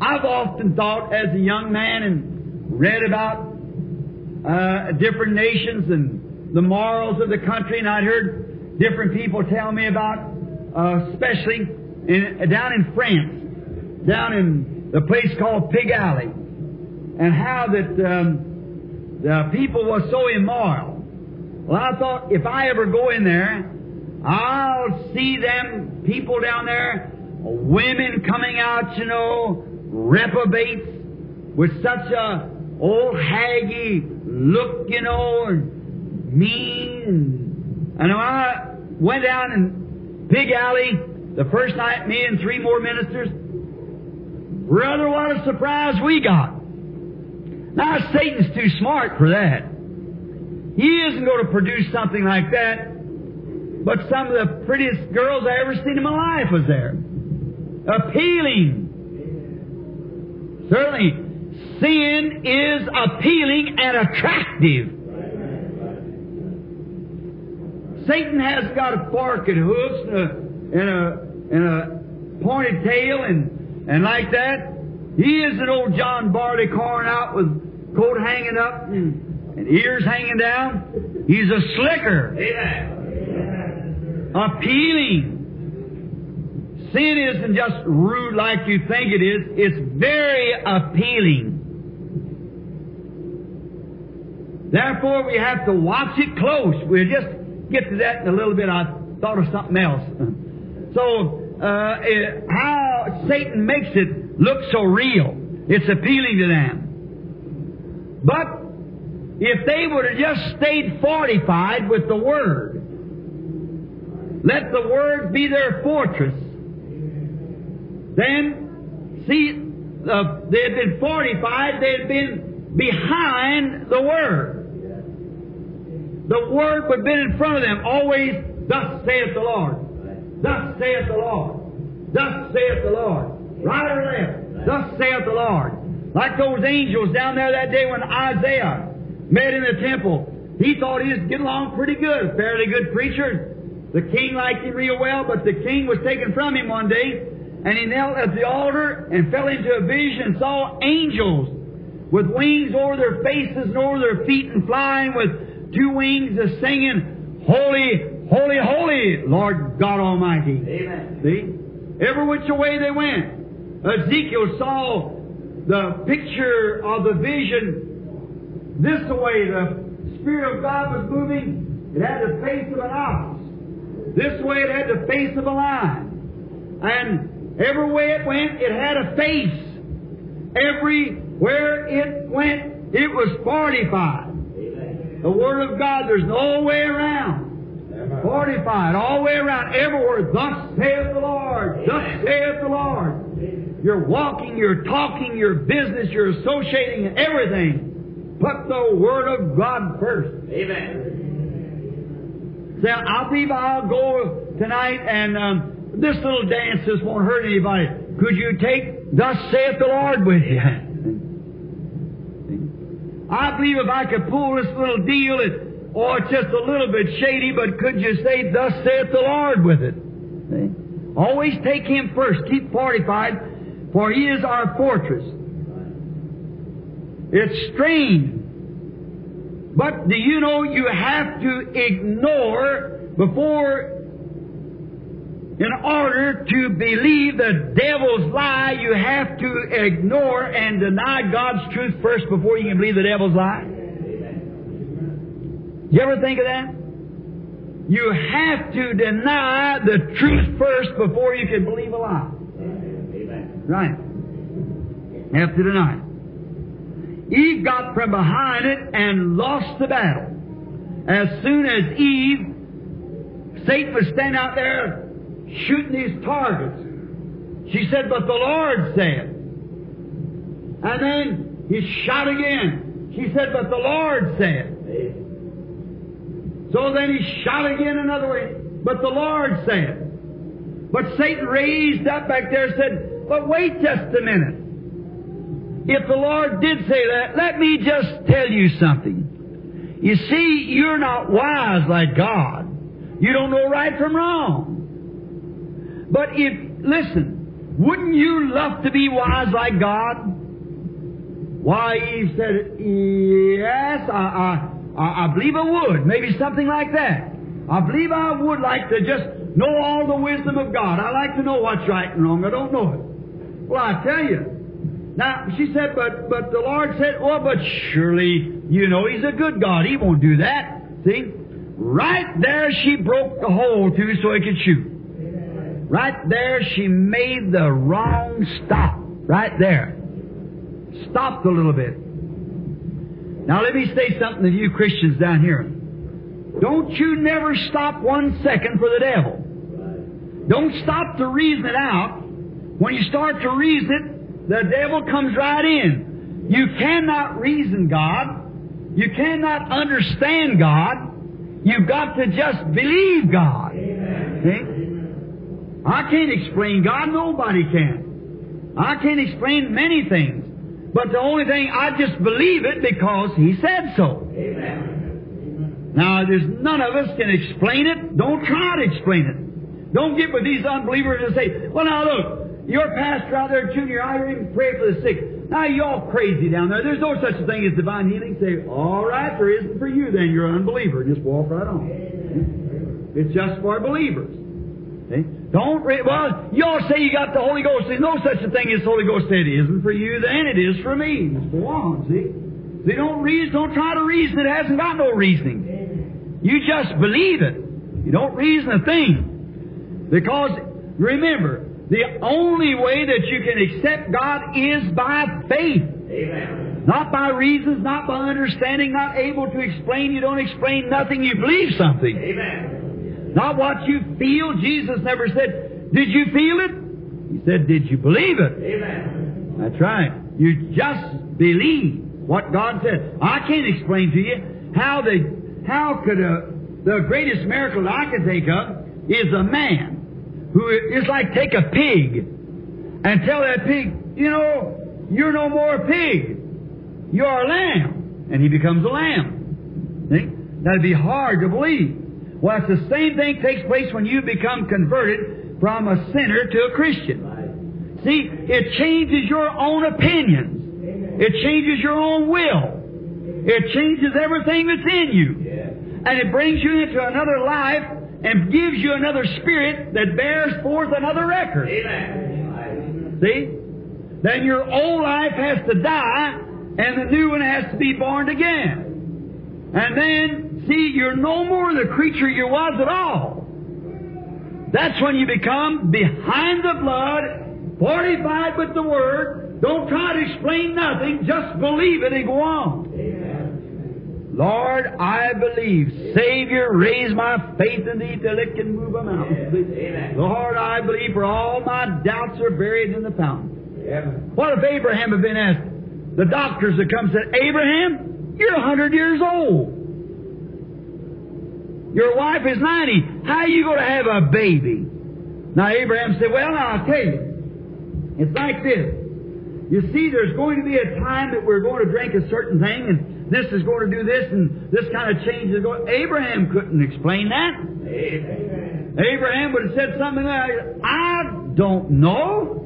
I've often thought as a young man and read about uh, different nations and the morals of the country, and I'd heard different people tell me about, uh, especially in, down in France, down in the place called Pig Alley, and how that um, the people were so immoral. Well, I thought if I ever go in there, I'll see them people down there, women coming out, you know, reprobates with such a old haggy look, you know, and mean. And when I went down in Pig Alley the first night, me and three more ministers, brother, what a surprise we got. Now, Satan's too smart for that. He isn't going to produce something like that. But some of the prettiest girls I ever seen in my life was there. Appealing. Certainly, sin is appealing and attractive. Satan has got a forked hoofs and a, and a, and a pointed tail and, and like that. He is an old John Barleycorn out with coat hanging up and, and ears hanging down. He's a slicker. Amen. appealing. Sin isn't just rude like you think it is, it's very appealing. Therefore, we have to watch it close. We'll just get to that in a little bit. I thought of something else. So, uh, it, how Satan makes it look so real. It's appealing to them. But if they would have just stayed fortified with the Word, let the Word be their fortress, then, see, uh, they had been fortified, they had been behind the Word. The Word would have been in front of them, always, thus saith the Lord. Thus saith the Lord. Thus saith the Lord. Right or left. Thus saith the Lord. Like those angels down there that day when Isaiah met in the temple. He thought he was getting along pretty good, a fairly good preacher. The king liked him real well, but the king was taken from him one day, and he knelt at the altar and fell into a vision and saw angels with wings over their faces and over their feet and flying with two wings and singing, Holy, Holy, Holy, Lord God Almighty. Amen. See? Every which way they went. Ezekiel saw the picture of the vision this way. The Spirit of God was moving. It had the face of an ox. This way it had the face of a lion. And every way it went, it had a face. Everywhere it went, it was fortified. The Word of God, there's no way around. Fortified all the way around, everywhere. Thus saith the Lord. Thus saith the Lord. You're walking, you're talking, your business, you're associating everything. Put the Word of God first. Amen. Say, I believe I'll go tonight and um, this little dance, just won't hurt anybody. Could you take Thus saith the Lord with you? I believe if I could pull this little deal, it, oh, it's just a little bit shady, but could you say, Thus saith the Lord with it? See? Always take Him first. Keep fortified, for He is our fortress. It's strange. But do you know you have to ignore before, in order to believe the devil's lie, you have to ignore and deny God's truth first before you can believe the devil's lie? You ever think of that? You have to deny the truth first before you can believe a lie. Amen. Right. Have to deny it. Eve got from behind it and lost the battle. As soon as Eve, Satan was standing out there shooting these targets. She said, But the Lord said. And then he shot again. She said, But the Lord said. So then he shot again another way. But the Lord said. But Satan raised up back there and said, But wait just a minute. If the Lord did say that, let me just tell you something. You see, you're not wise like God. You don't know right from wrong. But if, listen, wouldn't you love to be wise like God? Why, Eve said, yes, I, I, I, believe I would. Maybe something like that. I believe I would like to just know all the wisdom of God. I like to know what's right and wrong. I don't know it. Well, I tell you. Now, she said, but, but the Lord said, well, but surely you know He's a good God. He won't do that. See? Right there she broke the hole too so He could shoot. Right there she made the wrong stop. Right there. Stopped a little bit. Now let me say something to you Christians down here. Don't you never stop one second for the devil. Don't stop to reason it out. When you start to reason it, the devil comes right in. You cannot reason God. You cannot understand God. You've got to just believe God. I can't explain God. Nobody can. I can't explain many things. But the only thing, I just believe it because He said so. Amen. Now, there's none of us can explain it. Don't try to explain it. Don't get with these unbelievers and say, well, now look, your pastor out there, Junior, I hear him pray for the sick. Now, y'all crazy down there. There's no such a thing as divine healing. Say, all right, there isn't for you then. You're an unbeliever. Just walk right on. It's just for believers. See? Don't re- well. You all say you got the Holy Ghost. There's no such a thing as Holy Ghost. It isn't for you, then it is for me. Just go on. See? See, don't reason. Don't try to reason. It hasn't got no reasoning. You just believe it. You don't reason a thing. Because remember, the only way that you can accept God is by faith. Amen. Not by reasons, not by understanding, not able to explain. You don't explain nothing. You believe something. Amen. Not what you feel. Jesus never said, Did you feel it? He said, Did you believe it? Amen. That's right. You just believe what God said. I can't explain to you how the how could a, the greatest miracle that I could think of is a man who is like take a pig and tell that pig, you know, you're no more a pig. You're a lamb. And he becomes a lamb. See? That'd be hard to believe. Well, it's the same thing takes place when you become converted from a sinner to a Christian. See, it changes your own opinions. It changes your own will. It changes everything that's in you. And it brings you into another life and gives you another spirit that bears forth another record. See? Then your old life has to die and the new one has to be born again. And then, see, you're no more the creature you was at all. That's when you become behind the blood, fortified with the Word. Don't try to explain nothing, just believe it and go on. Amen. Lord, I believe. Savior, raise my faith in Thee till it can move a mountain. Amen. Lord, I believe, for all my doubts are buried in the fountain. Amen. What if Abraham had been asked? The doctors had come and said, Abraham, you're a hundred years old. Your wife is ninety. How are you going to have a baby? Now Abraham said, Well, now I'll tell you. It's like this. You see, there's going to be a time that we're going to drink a certain thing, and this is going to do this, and this kind of change is going. Abraham couldn't explain that. Amen. Abraham would have said something like, I don't know.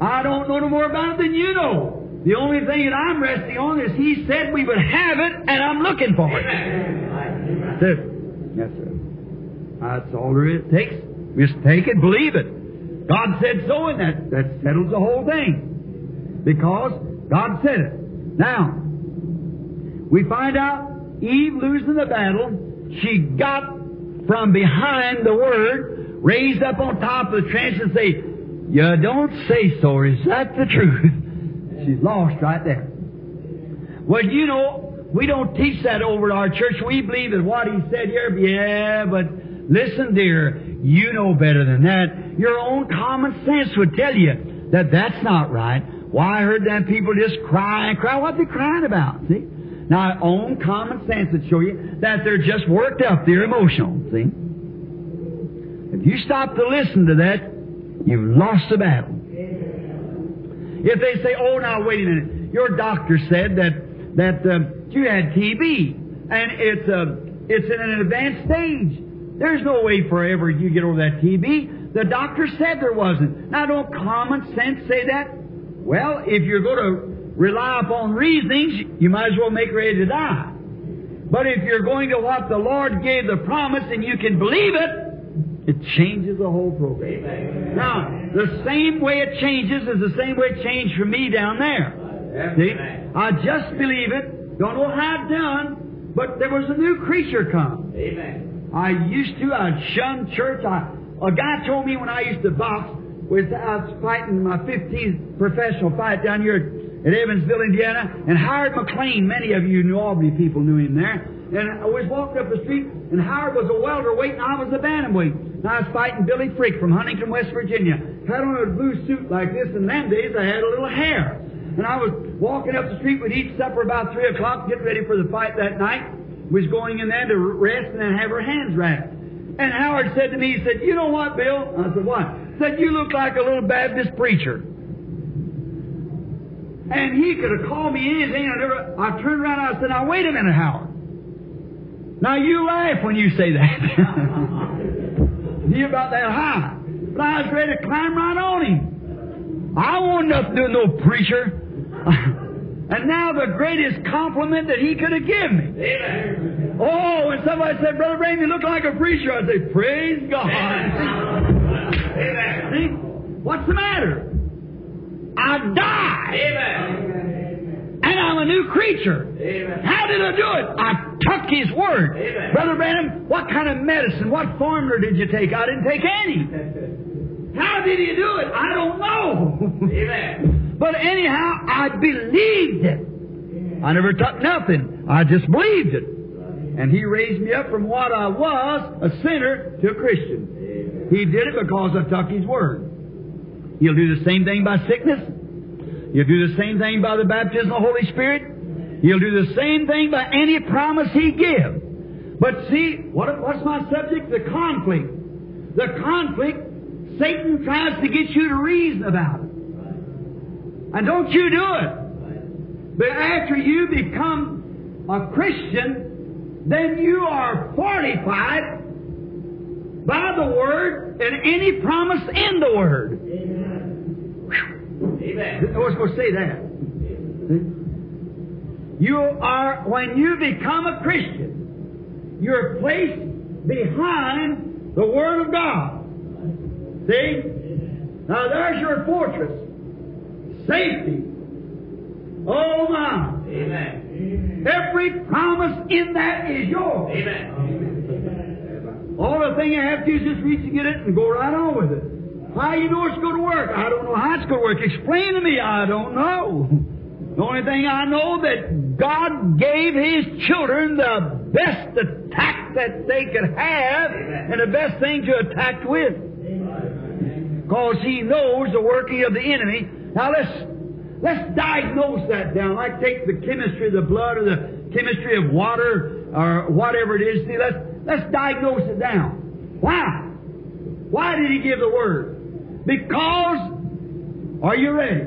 I don't know no more about it than you know. The only thing that I'm resting on is He said we would have it, and I'm looking for it. Amen. That's. Yes, sir. That's all there is. It takes. Just take it, believe it. God said so, and that, that settles the whole thing. Because God said it. Now, we find out Eve losing the battle, she got from behind the Word, raised up on top of the trench and say, You don't say so, is that the truth? She's lost right there. Well, you know, we don't teach that over at our church. We believe that what he said here, yeah, but listen, dear, you know better than that. Your own common sense would tell you that that's not right. Why, I heard them people just cry and cry. What they crying about? See? Now, own common sense would show you that they're just worked up. They're emotional. See? If you stop to listen to that, you've lost the battle. If they say, "Oh, now wait a minute," your doctor said that that uh, you had TB, and it's uh, it's in an advanced stage. There's no way forever you get over that TB. The doctor said there wasn't. Now, don't common sense say that? Well, if you're going to rely upon reasonings, you might as well make ready to die. But if you're going to what the Lord gave the promise and you can believe it, it changes the whole program. Amen. Now, the same way it changes is the same way it changed for me down there. See? I just believe it. Don't know how it done, but there was a new creature come. Amen. I used to, I'd shun church. I, a guy told me when I used to box, was I was fighting my 15th professional fight down here at Evansville, Indiana, and Howard McLean, many of you New Albany people knew him there. And I was walking up the street, and Howard was a welterweight, and I was a bantamweight. And I was fighting Billy Freak from Huntington, West Virginia. Had on a blue suit like this, and them days I had a little hair. And I was walking up the street, we'd eat supper about 3 o'clock, get ready for the fight that night. Was going in there to rest and then have her hands wrapped. And Howard said to me, he said, You know what, Bill? I said, What? He said, You look like a little Baptist preacher. And he could have called me anything. I, never, I turned around and I said, Now, wait a minute, Howard. Now, you laugh when you say that. you about that high. But I was ready to climb right on him. I want nothing to do with no preacher. And now the greatest compliment that he could have given me. Amen. Oh, when somebody said, Brother Branham, you look like a preacher, I'd say, Praise God. Amen. See? What's the matter? I died, Amen. And I'm a new creature. Amen. How did I do it? I took His Word. Amen. Brother Branham, what kind of medicine, what formula did you take? I didn't take any. How did He do it? I don't know. Amen. but anyhow, I believed it. I never took nothing. I just believed it. And He raised me up from what I was, a sinner, to a Christian. He did it because I took His Word. He'll do the same thing by sickness. He'll do the same thing by the baptism of the Holy Spirit. He'll do the same thing by any promise He gives. But see, what, what's my subject? The conflict. The conflict, Satan tries to get you to reason about it. And don't you do it. But after you become a Christian, then you are fortified by the Word and any promise in the Word. Amen. I was supposed to say that. You are, when you become a Christian, you're placed behind the Word of God. See? Now there's your fortress. Safety. Oh my. Amen. Every promise in that is yours. Amen. All the thing you have to do is just reach and get it and go right on with it. How you know it's going to work? I don't know how it's going to work. Explain to me. I don't know. The only thing I know that God gave His children the best attack that they could have and the best thing to attack with. Because He knows the working of the enemy. Now let's let's diagnose that down. Like take the chemistry of the blood or the chemistry of water or whatever it is. See, let's let's diagnose it down. Why? Why did He give the word? Because, are you ready?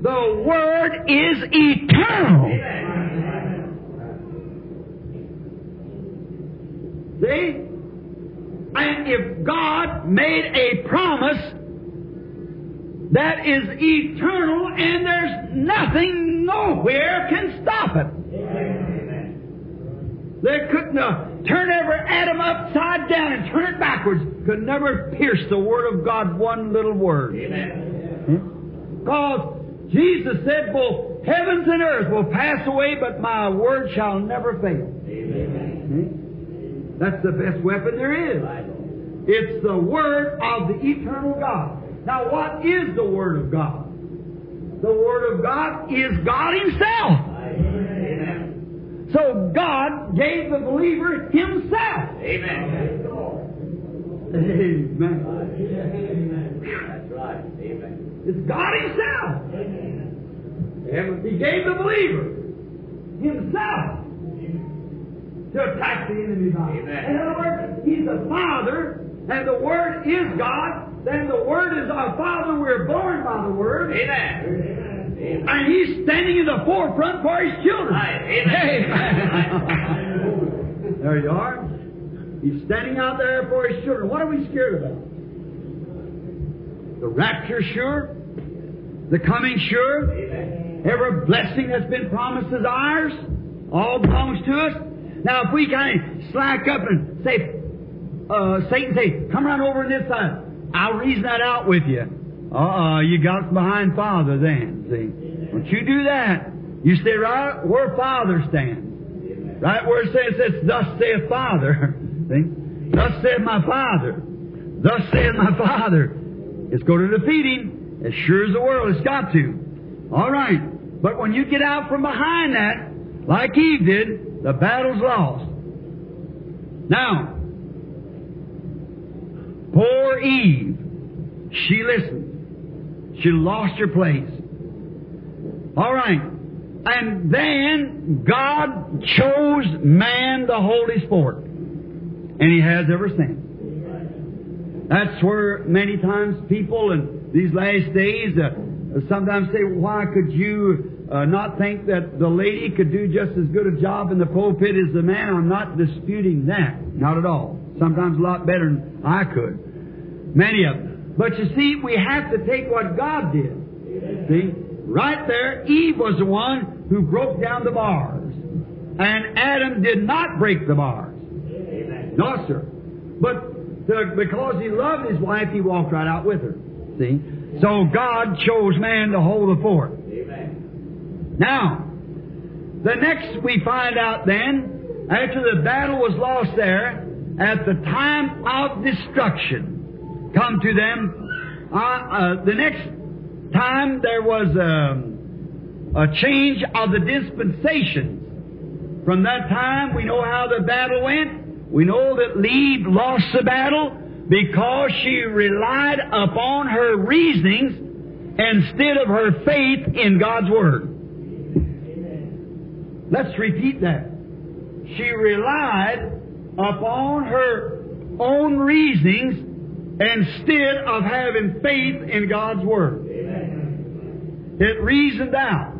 The Word is eternal. See? And if God made a promise that is eternal and there's nothing nowhere can stop it. They couldn't uh, turn every atom upside down and turn it backwards. Could never pierce the Word of God one little word. Because Jesus said, both heavens and earth will pass away, but my word shall never fail. Hmm? That's the best weapon there is. It's the Word of the eternal God. Now, what is the Word of God? The Word of God is God Himself. So God gave the believer Himself. Amen. Amen. That's right. Amen. It's God Himself. Amen. He gave the believer Himself to attack the enemy by. Amen. In other words, He's the Father, and the Word is God. Then the Word is our Father. We're born by the Word. Amen. And He's standing in the forefront for His children. Amen. Amen. there you are. He's standing out there for His children. What are we scared about? The rapture, sure. The coming, sure. Every blessing that's been promised is ours. All belongs to us. Now, if we kind of slack up and say, uh, Satan say, come right over on this side. I'll reason that out with you. Uh-uh, you got behind Father then, see. Don't you do that. You stay right where Father stands. Right where it says, it's thus saith Father. See? Thus saith my Father. Thus saith my Father. It's going to defeat him as sure as the world. It's got to. All right. But when you get out from behind that, like Eve did, the battle's lost. Now, poor Eve, she listened. She lost her place. All right. And then God chose man hold his fort. And he has ever since. That's where many times people in these last days uh, sometimes say, why could you uh, not think that the lady could do just as good a job in the pulpit as the man? I'm not disputing that. Not at all. Sometimes a lot better than I could. Many of them. But you see, we have to take what God did. See? right there, Eve was the one who broke down the bars. And Adam did not break the bars. No, sir. But the, because he loved his wife, he walked right out with her. See? So God chose man to hold the fort. Amen. Now, the next we find out then, after the battle was lost there, at the time of destruction, come to them, uh, uh, the next time there was um, a change of the dispensations. From that time, we know how the battle went. We know that Eve lost the battle because she relied upon her reasonings instead of her faith in God's Word. Let's repeat that. She relied upon her own reasonings instead of having faith in God's Word. It reasoned out.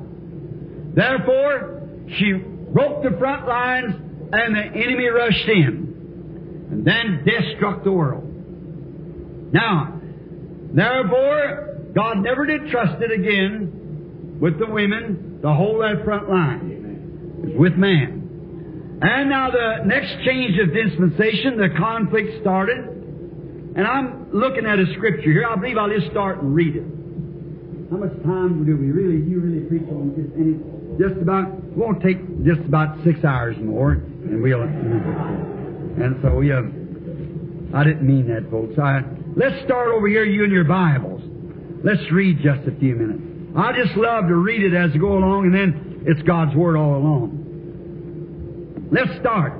Therefore, she broke the front lines and the enemy rushed in. And then death struck the world. Now, therefore, God never did trust it again with the women to hold that front line. It was with man. And now the next change of dispensation, the conflict started. And I'm looking at a scripture here. I believe I'll just start and read it. How much time do we really, you really preach on this? Any, just about, it won't take just about six hours more, and we'll, and so we, uh, I didn't mean that, folks. I, let's start over here, you and your Bibles. Let's read just a few minutes. I just love to read it as we go along, and then it's God's Word all along. Let's start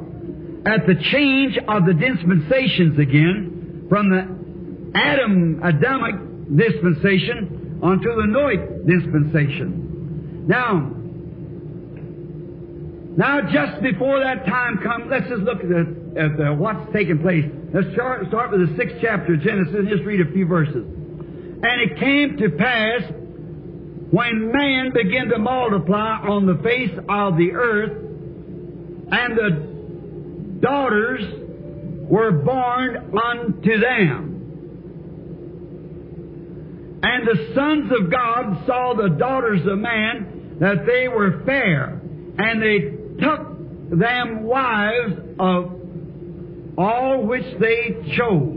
at the change of the dispensations again from the Adam Adamic dispensation onto the Noahic dispensation. Now, now just before that time comes, let's just look at, the, at the, what's taking place. Let's start, start with the sixth chapter of Genesis and just read a few verses. And it came to pass when man began to multiply on the face of the earth, and the daughters were born unto them. And the sons of God saw the daughters of man that they were fair, and they took them wives of all which they chose.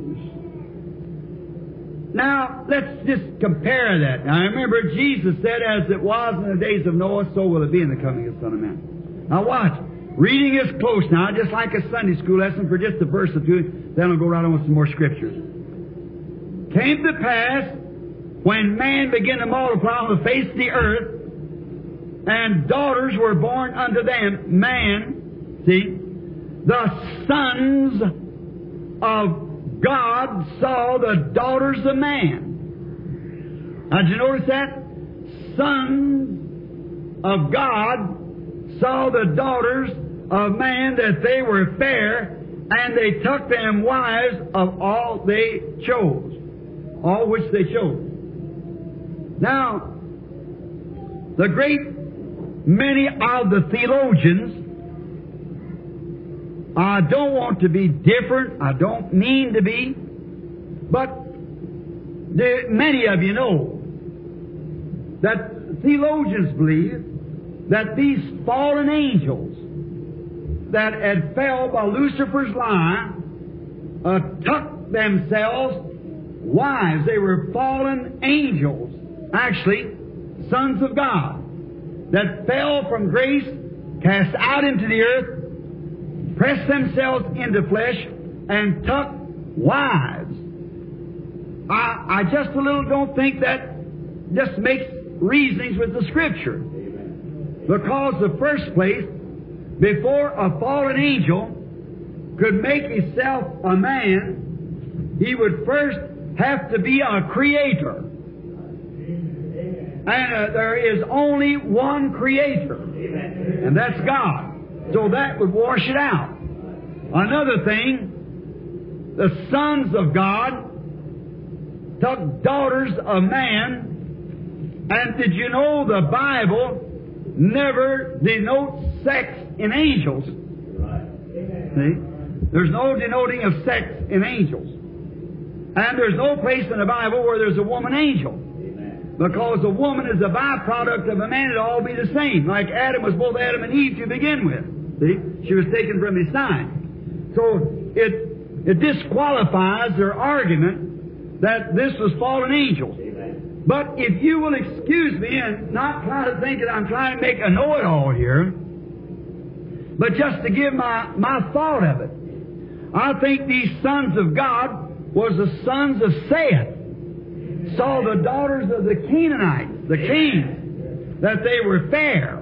Now, let's just compare that. Now, remember, Jesus said, as it was in the days of Noah, so will it be in the coming of the Son of Man. Now, watch. Reading is close now, just like a Sunday school lesson for just a verse or two, then I'll go right on with some more scriptures. Came to pass when man began to multiply on the face of the earth, and daughters were born unto them, man, see, the sons of God saw the daughters of man. Now, did you notice that? Sons of God saw the daughters of man that they were fair, and they took them wives of all they chose, all which they chose. Now, the great many of the theologians, I don't want to be different, I don't mean to be, but many of you know that theologians believe that these fallen angels that had fell by Lucifer's lie uh, took themselves wives. They were fallen angels, actually sons of God that fell from grace, cast out into the earth, pressed themselves into flesh, and took wives. I, I just a little don't think that just makes reasonings with the Scripture. Because the first place, before a fallen angel could make himself a man, he would first have to be a creator. And uh, there is only one creator, and that's God. So that would wash it out. Another thing, the sons of God took daughters of man, and did you know the Bible never denotes sex in angels? See? There's no denoting of sex in angels. And there's no place in the Bible where there's a woman angel. Because a woman is a byproduct of a man, it'll all be the same. Like Adam was both Adam and Eve to begin with. See? She was taken from his side. So it, it disqualifies their argument that this was fallen angels. But if you will excuse me and not try to think that I'm trying to make a know-it-all here, but just to give my, my thought of it, I think these sons of God was the sons of Seth, saw the daughters of the Canaanites, the kings, that they were fair,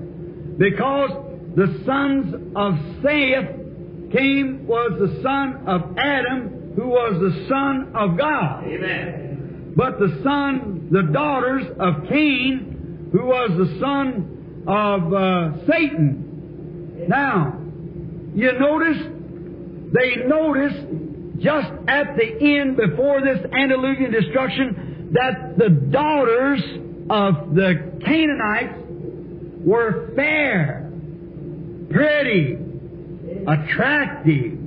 because the sons of Seth came was the son of Adam, who was the son of God. Amen. But the son, the daughters of Cain, who was the son of uh, Satan. Now, you notice, they noticed just at the end before this antediluvian destruction that the daughters of the Canaanites were fair, pretty, attractive.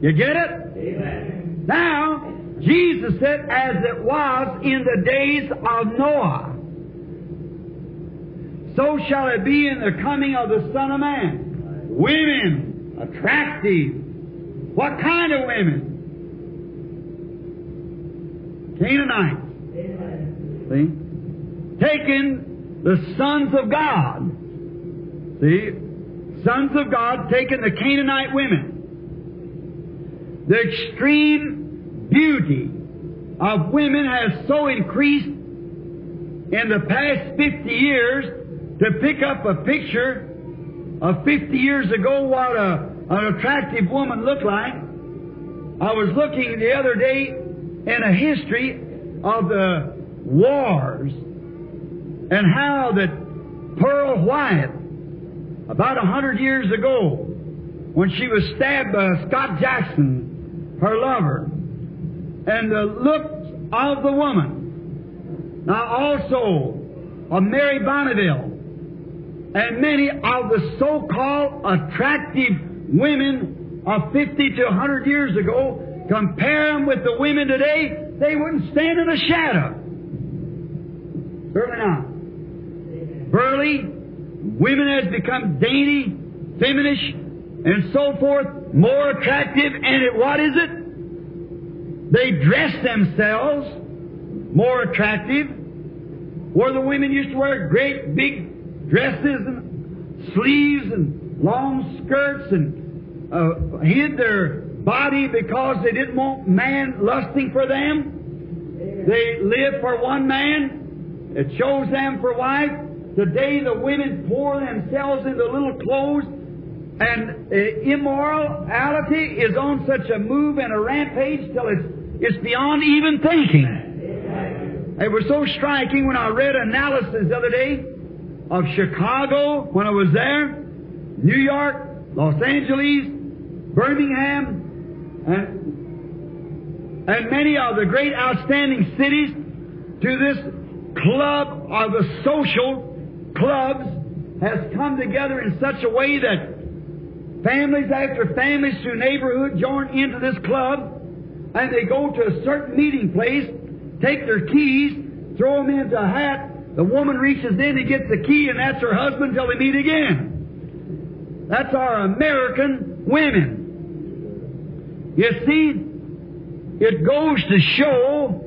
You get it? Amen. Now, Jesus said, as it was in the days of Noah, so shall it be in the coming of the Son of Man. Women, attractive. What kind of women? Canaanites. See? Taking the sons of God. See? Sons of God taking the Canaanite women. The extreme beauty of women has so increased in the past 50 years to pick up a picture of 50 years ago what a, an attractive woman looked like. I was looking the other day in a history of the wars and how that Pearl White, about a hundred years ago, when she was stabbed by Scott Jackson, her lover, and the looks of the woman. Now also of Mary Bonneville and many of the so-called attractive women of 50 to 100 years ago, compare them with the women today, they wouldn't stand in a shadow. Certainly not. Burly, women has become dainty, feminish, and so forth, more attractive, and it, what is it? They dress themselves more attractive, where the women used to wear great big dresses and sleeves and long skirts and uh, hid their body because they didn't want man lusting for them. They lived for one man. It chose them for wife. Today the women pour themselves into little clothes and uh, immorality is on such a move and a rampage till it's, it's beyond even thinking. It was so striking when I read analysis the other day of Chicago when I was there, New York, Los Angeles, Birmingham, and, and many of the great outstanding cities to this club of the social clubs has come together in such a way that families after families through neighborhood join into this club and they go to a certain meeting place, take their keys, throw them into a hat. The woman reaches in and gets the key, and that's her husband till they meet again. That's our American women. You see, it goes to show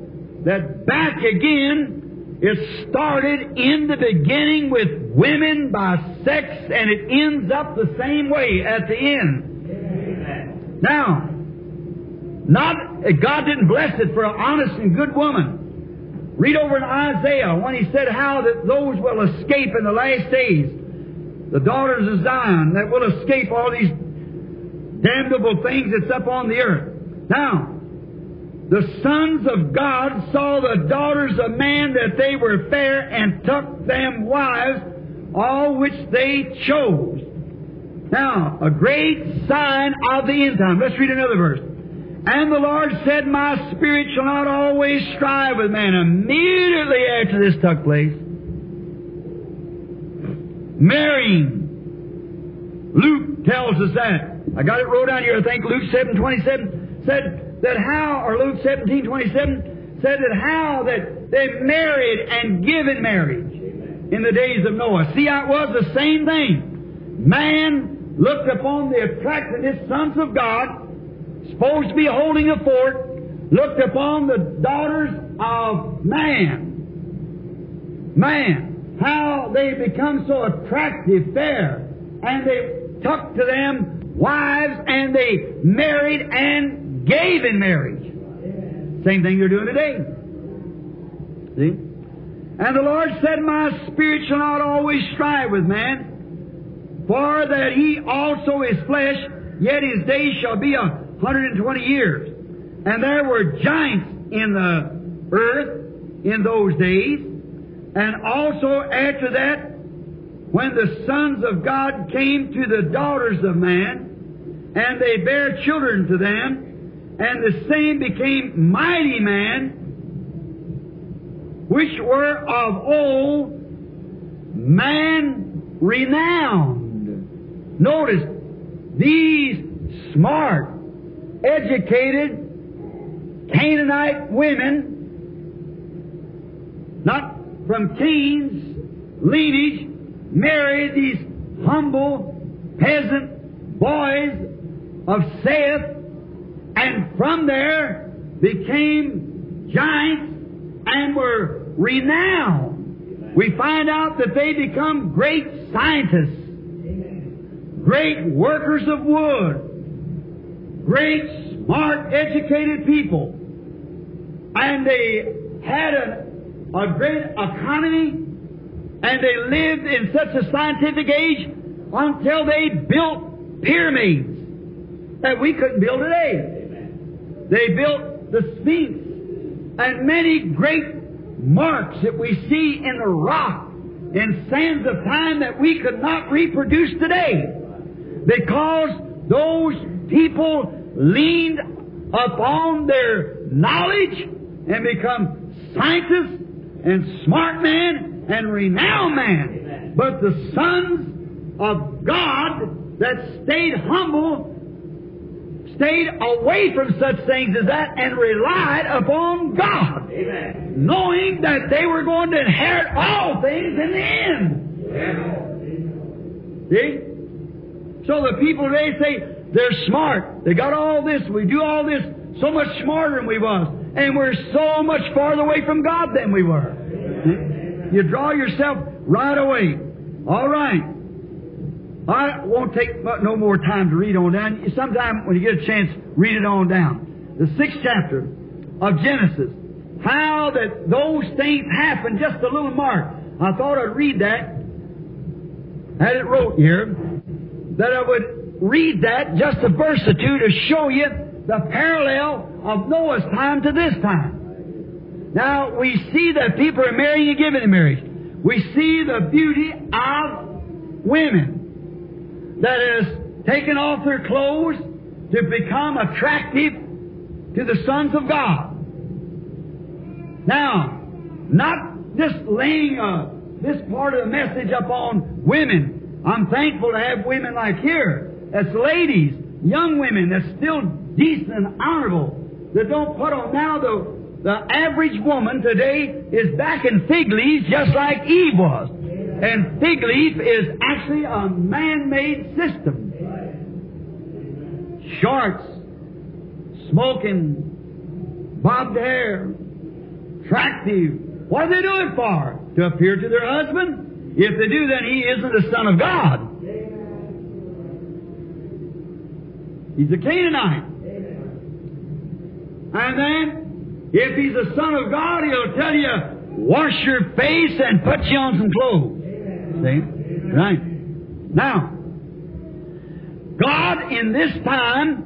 that back again, it started in the beginning with women by sex, and it ends up the same way at the end. Amen. Now, not eh, God didn't bless it for an honest and good woman. Read over in Isaiah when he said how that those will escape in the last days. The daughters of Zion that will escape all these damnable things that's up on the earth. Now, the sons of God saw the daughters of man that they were fair and took them wives, all which they chose. Now, a great sign of the end time. Let's read another verse. And the Lord said, My spirit shall not always strive with man. Immediately after this took place, marrying. Luke tells us that. I got it wrote down here, I think, Luke 7 27 said that how, or Luke 17 27, said that how that they married and given marriage in the days of Noah. See how it was the same thing. Man looked upon the attractiveness sons of God, supposed to be holding a fort, looked upon the daughters of man. Man. How they become so attractive, fair, and they took to them wives and they married and gave in marriage. Same thing you're doing today. See? And the Lord said, My spirit shall not always strive with man, for that he also is flesh, yet his days shall be a hundred and twenty years. And there were giants in the earth in those days, and also after that, when the sons of God came to the daughters of man, and they bare children to them, and the same became mighty men, which were of old man renowned. Notice, these smart, educated Canaanite women, not from kings, lineage, married these humble peasant boys of Seth, and from there became giants and were renowned. We find out that they become great scientists, great workers of wood, great smart educated people. And they had a, a great economy and they lived in such a scientific age until they built pyramids that we couldn't build today. They built the Sphinx and many great marks that we see in the rock in sands of time that we could not reproduce today. Because those people leaned upon their knowledge and become scientists and smart men and renowned men. But the sons of God that stayed humble stayed away from such things as that and relied upon God, Amen. knowing that they were going to inherit all things in the end. See? So the people today say they're smart. They got all this. We do all this so much smarter than we was. And we're so much farther away from God than we were. See? You draw yourself right away. All right. I won't take no more time to read on down. Sometime when you get a chance, read it on down. The sixth chapter of Genesis. How that those things happen, just a little mark. I thought I'd read that. Had it wrote here. That I would read that, just a verse or two, to show you the parallel of Noah's time to this time. Now, we see that people are marrying and giving in marriage. We see the beauty of women that is taking off their clothes to become attractive to the sons of God. Now, not just laying this part of the message upon women. I'm thankful to have women like here, that's ladies, young women that's still decent and honorable, that don't put on now the the average woman today is back in fig leaves just like Eve was. And fig leaf is actually a man-made system. Shorts, smoking, bobbed hair, attractive. What are they doing for? To appear to their husband? If they do, then he isn't the son of God. He's a Canaanite. And then, if he's a son of God, he'll tell you, wash your face and put you on some clothes. See? Right. Now, God in this time,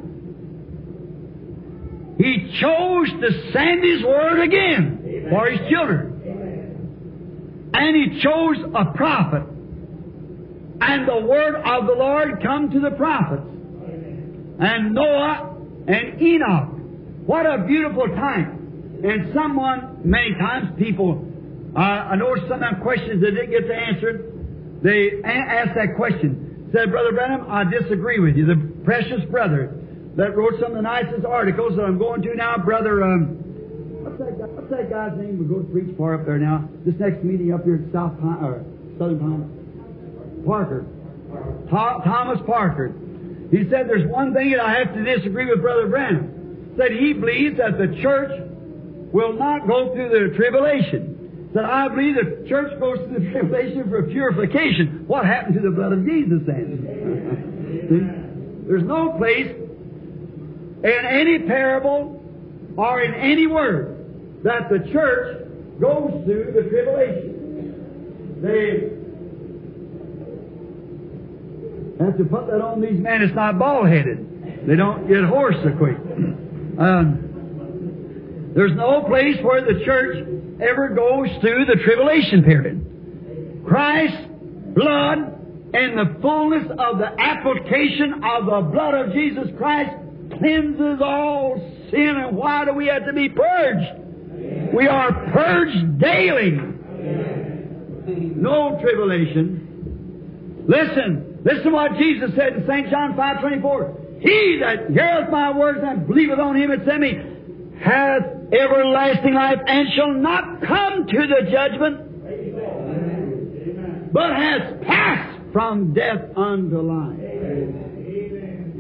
He chose to send His Word again for His children. And He chose a prophet. And the Word of the Lord come to the prophets. And Noah and Enoch. What a beautiful time. And someone, many times people, uh, I know some of them questions they didn't get to answer. They a- asked that question. Said, Brother Branham, I disagree with you. The precious brother that wrote some of the nicest articles that I'm going to now, Brother um, what's that guy? What's that guy's name? We go to preach far up there now. This next meeting up here at South Pine or Southern Pine. Parker. Tho- Thomas Parker. He said there's one thing that I have to disagree with Brother Branham. Said he believes that the church will not go through the tribulation. Said I believe the church goes through the tribulation for purification. What happened to the blood of Jesus then? There's no place in any parable or in any word that the church goes through the tribulation. They have to put that on these men. It's not bald headed. They don't get hoarse so quick. Um, there's no place where the church ever goes through the tribulation period. Christ's blood and the fullness of the application of the blood of Jesus Christ cleanses all sin. And why do we have to be purged? We are purged daily. No tribulation. Listen, listen to what Jesus said in St. John 5 24. He that heareth my words and believeth on him that sent me hath everlasting life and shall not come to the judgment, but has passed from death unto life.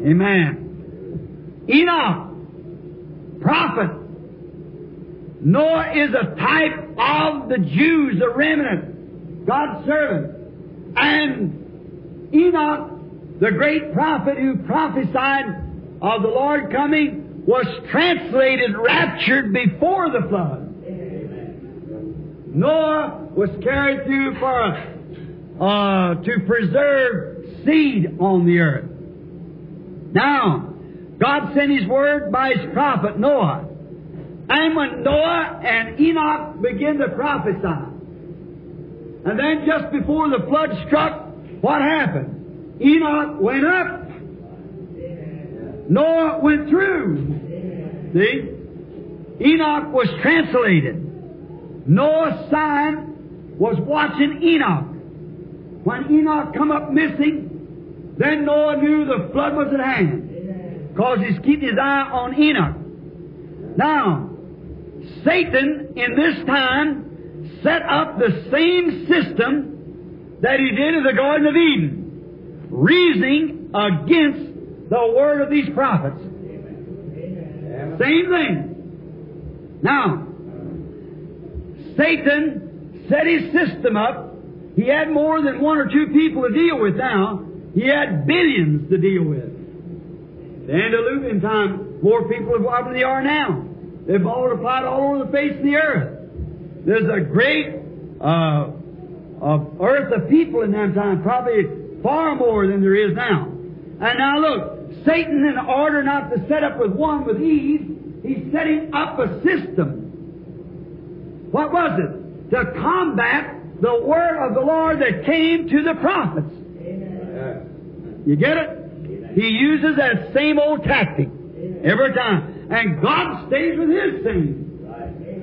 Amen. Enoch, prophet. Noah is a type of the Jews, the remnant, God's servant. And Enoch, the great prophet who prophesied of the Lord coming, was translated, raptured before the flood. Noah was carried through for uh, to preserve seed on the earth. Now, God sent His word by His prophet Noah. And when Noah and Enoch began to prophesy, and then just before the flood struck, what happened? Enoch went up. Noah went through. See? Enoch was translated. Noah's sign was watching Enoch. When Enoch come up missing, then Noah knew the flood was at hand. Because he's keeping his eye on Enoch. Now, Satan in this time set up the same system that he did in the Garden of Eden, reasoning against the word of these prophets. Same thing. Now, Satan set his system up. He had more than one or two people to deal with now. He had billions to deal with. The antediluvian time, more people than they are now. They've multiplied all over the face of the earth. There's a great uh, of earth of people in that time, probably far more than there is now. And now look, Satan, in order not to set up with one with Eve, he's setting up a system. What was it? To combat the word of the Lord that came to the prophets. You get it? He uses that same old tactic every time. And God stays with his thing.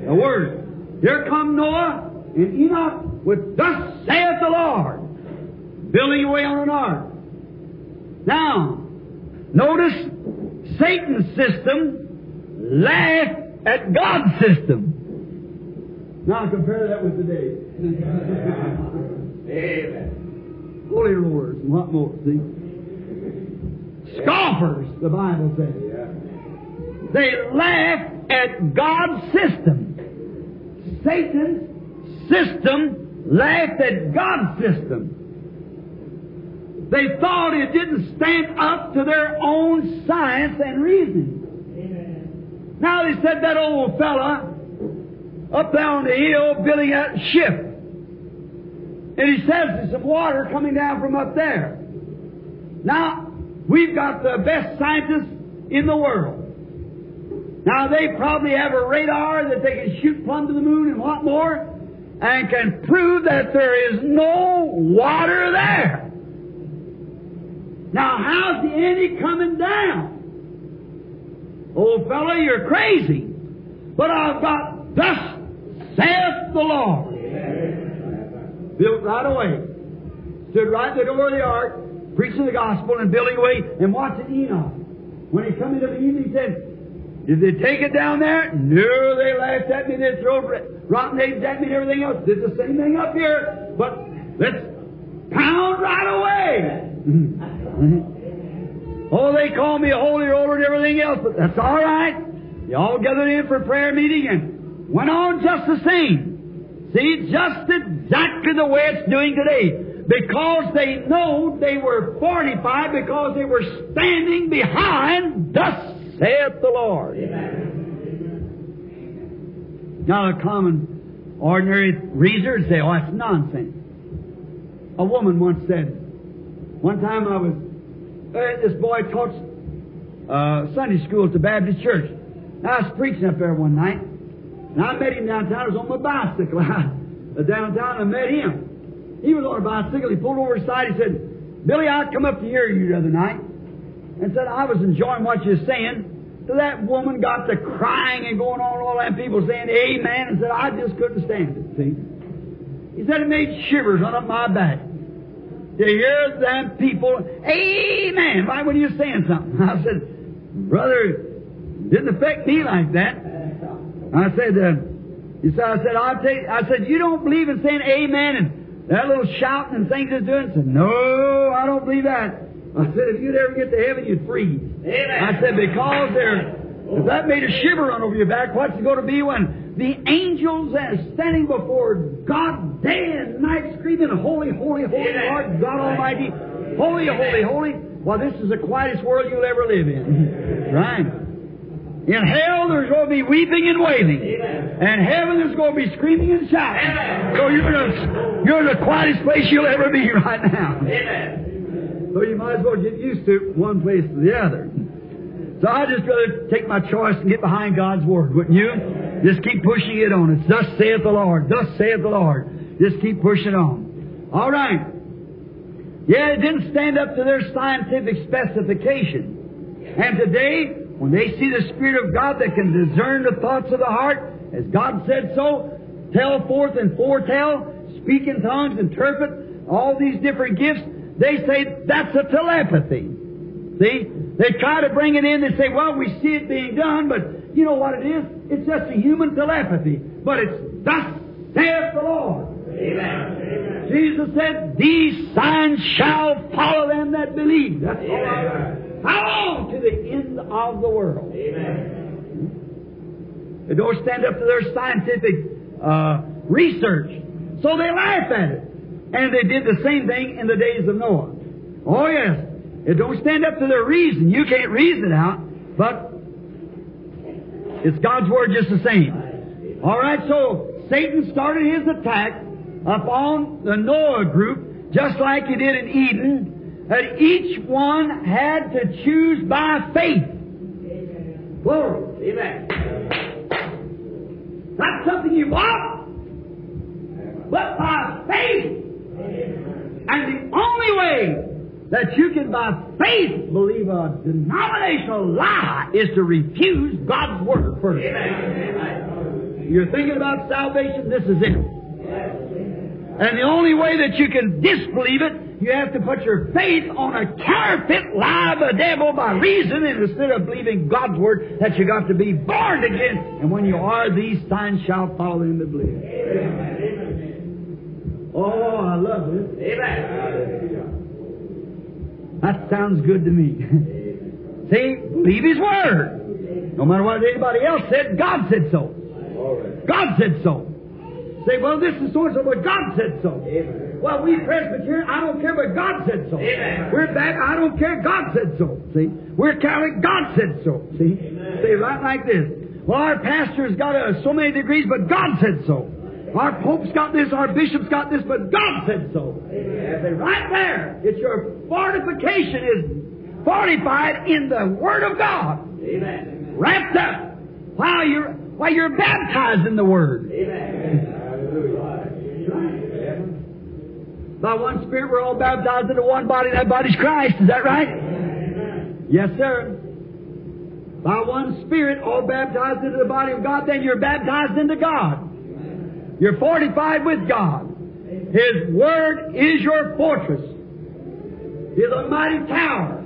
The word. Here come Noah and Enoch with thus saith the Lord, building away on an ark. Now, notice Satan's system laughed at God's system. Now compare that with today. Amen. Holy rollers and what more, see? Scoffers, the Bible says. They laugh at God's system. Satan's system laughed at God's system. They thought it didn't stand up to their own science and reason. Now they said that old fella up there on the hill building that ship. And he says there's some water coming down from up there. Now, we've got the best scientists in the world. Now, they probably have a radar that they can shoot plumb to the moon and what more, and can prove that there is no water there. Now, how's the Andy coming down? Old fellow, you're crazy. But I've got thus saith the Lord. Built right away. Stood right at the door of the ark, preaching the gospel and building away and watching Enoch. When he come into the evening, he said, Did they take it down there? No, they laughed at me. They threw rotten eggs at me and everything else. Did the same thing up here. But let's pound right away. oh, they call me a holy roller and everything else, but that's all right. You all gathered in for prayer meeting and went on just the same. See, just exactly the way it's doing today. Because they know they were fortified because they were standing behind, thus saith the Lord. Now, a common, ordinary reader would say, oh, that's nonsense. A woman once said, one time I was, uh, this boy taught uh, Sunday school at the Baptist church. I was preaching up there one night, and I met him downtown. I was on my bicycle uh, downtown. I met him. He was on a bicycle. He pulled over his side. He said, Billy, I come up to hear you the other night and said I was enjoying what you're saying. So that woman got to crying and going on, all that people saying amen, and said I just couldn't stand it, see. He said it made shivers run up my back. To hear them people, amen, right when you're saying something. I said, brother, didn't affect me like that. I said, uh, he said, I said, I'll you, I said, you don't believe in saying amen and that little shouting and things it's doing? I said, no, I don't believe that. I said, if you'd ever get to heaven, you'd freeze. Amen. I said, because there, if that made a shiver run over your back, what's it going to be when the angels are standing before God day and night screaming, Holy, holy, holy Amen. Lord God Almighty, holy, holy, holy. Well, this is the quietest world you'll ever live in. right. In hell, there's going to be weeping and wailing. And heaven, there's going to be screaming and shouting. So you're, the, you're the quietest place you'll ever be right now. Amen. So you might as well get used to one place to the other. So I'd just rather take my choice and get behind God's Word, wouldn't you? Just keep pushing it on. It's thus saith the Lord, thus saith the Lord. Just keep pushing on. All right. Yeah, it didn't stand up to their scientific specification. And today, when they see the Spirit of God that can discern the thoughts of the heart, as God said so, tell forth and foretell, speak in tongues, interpret, all these different gifts, they say that's a telepathy. See? They try to bring it in, they say, well, we see it being done, but you know what it is? It's just a human telepathy. But it's thus saith the Lord. Amen. Jesus said, These signs shall follow them that believe. That's all I Amen. How long to the end of the world? Amen. They don't stand up to their scientific uh, research. So they laugh at it. And they did the same thing in the days of Noah. Oh, yes. It don't stand up to their reason. You can't reason it out, but it's God's Word just the same. All right, so Satan started his attack upon the Noah group just like he did in Eden, that each one had to choose by faith. Glory. Amen. Not something you want, but by faith. And the only way that you can by faith believe a denominational lie is to refuse God's Word first. Amen. You're thinking about salvation, this is it. And the only way that you can disbelieve it, you have to put your faith on a counterfeit lie of the devil by reason, and instead of believing God's word, that you got to be born again. And when you are, these signs shall follow them that believe. Oh, I love this. Amen. That sounds good to me. See, believe His Word. No matter what anybody else said, God said so. God said so. Say, well, this is so and so, but God said so. Amen. Well, we Presbyterian, I don't care, but God said so. Amen. We're back, I don't care, God said so. See? We're Catholic, God said so. See? Say right like this. Well, our pastor's got uh, so many degrees, but God said so. Our Pope's got this, our Bishop's got this, but God said so. Say right there, it's your fortification is fortified in the Word of God. Amen. Wrapped up. While you're, while you're baptized in the Word. Amen. By one Spirit, we're all baptized into one body, and that body's Christ. Is that right? Yes, sir. By one Spirit, all baptized into the body of God, then you're baptized into God. You're fortified with God. His Word is your fortress. Is a mighty tower.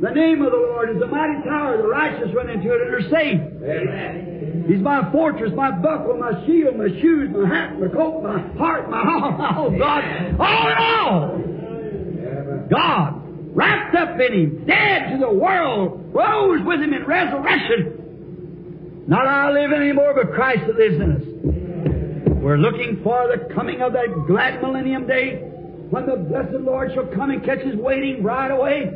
The name of the Lord is a mighty tower. The righteous run into it and are safe. Amen. He's my fortress, my buckler, my shield, my shoes, my hat, my coat, my heart, my all. Oh, God. All in all. God, wrapped up in Him, dead to the world, rose with Him in resurrection. Not I live anymore, but Christ that lives in us. We're looking for the coming of that glad millennium day when the blessed Lord shall come and catch His waiting bride away.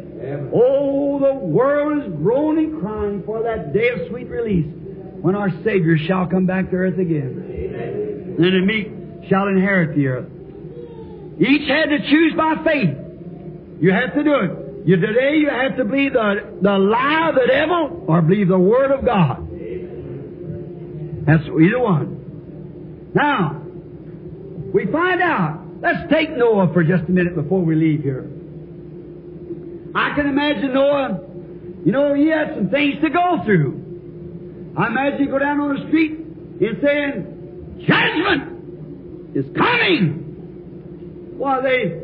Oh, the world is groaning, crying for that day of sweet release when our Savior shall come back to earth again. Then the meek shall inherit the earth. Each had to choose by faith. You have to do it. You, today you have to believe the, the lie of the devil or believe the Word of God. That's either one. Now, we find out. Let's take Noah for just a minute before we leave here. I can imagine Noah, you know, he had some things to go through. I imagine you go down on the street and saying, Judgment is coming! Well, they,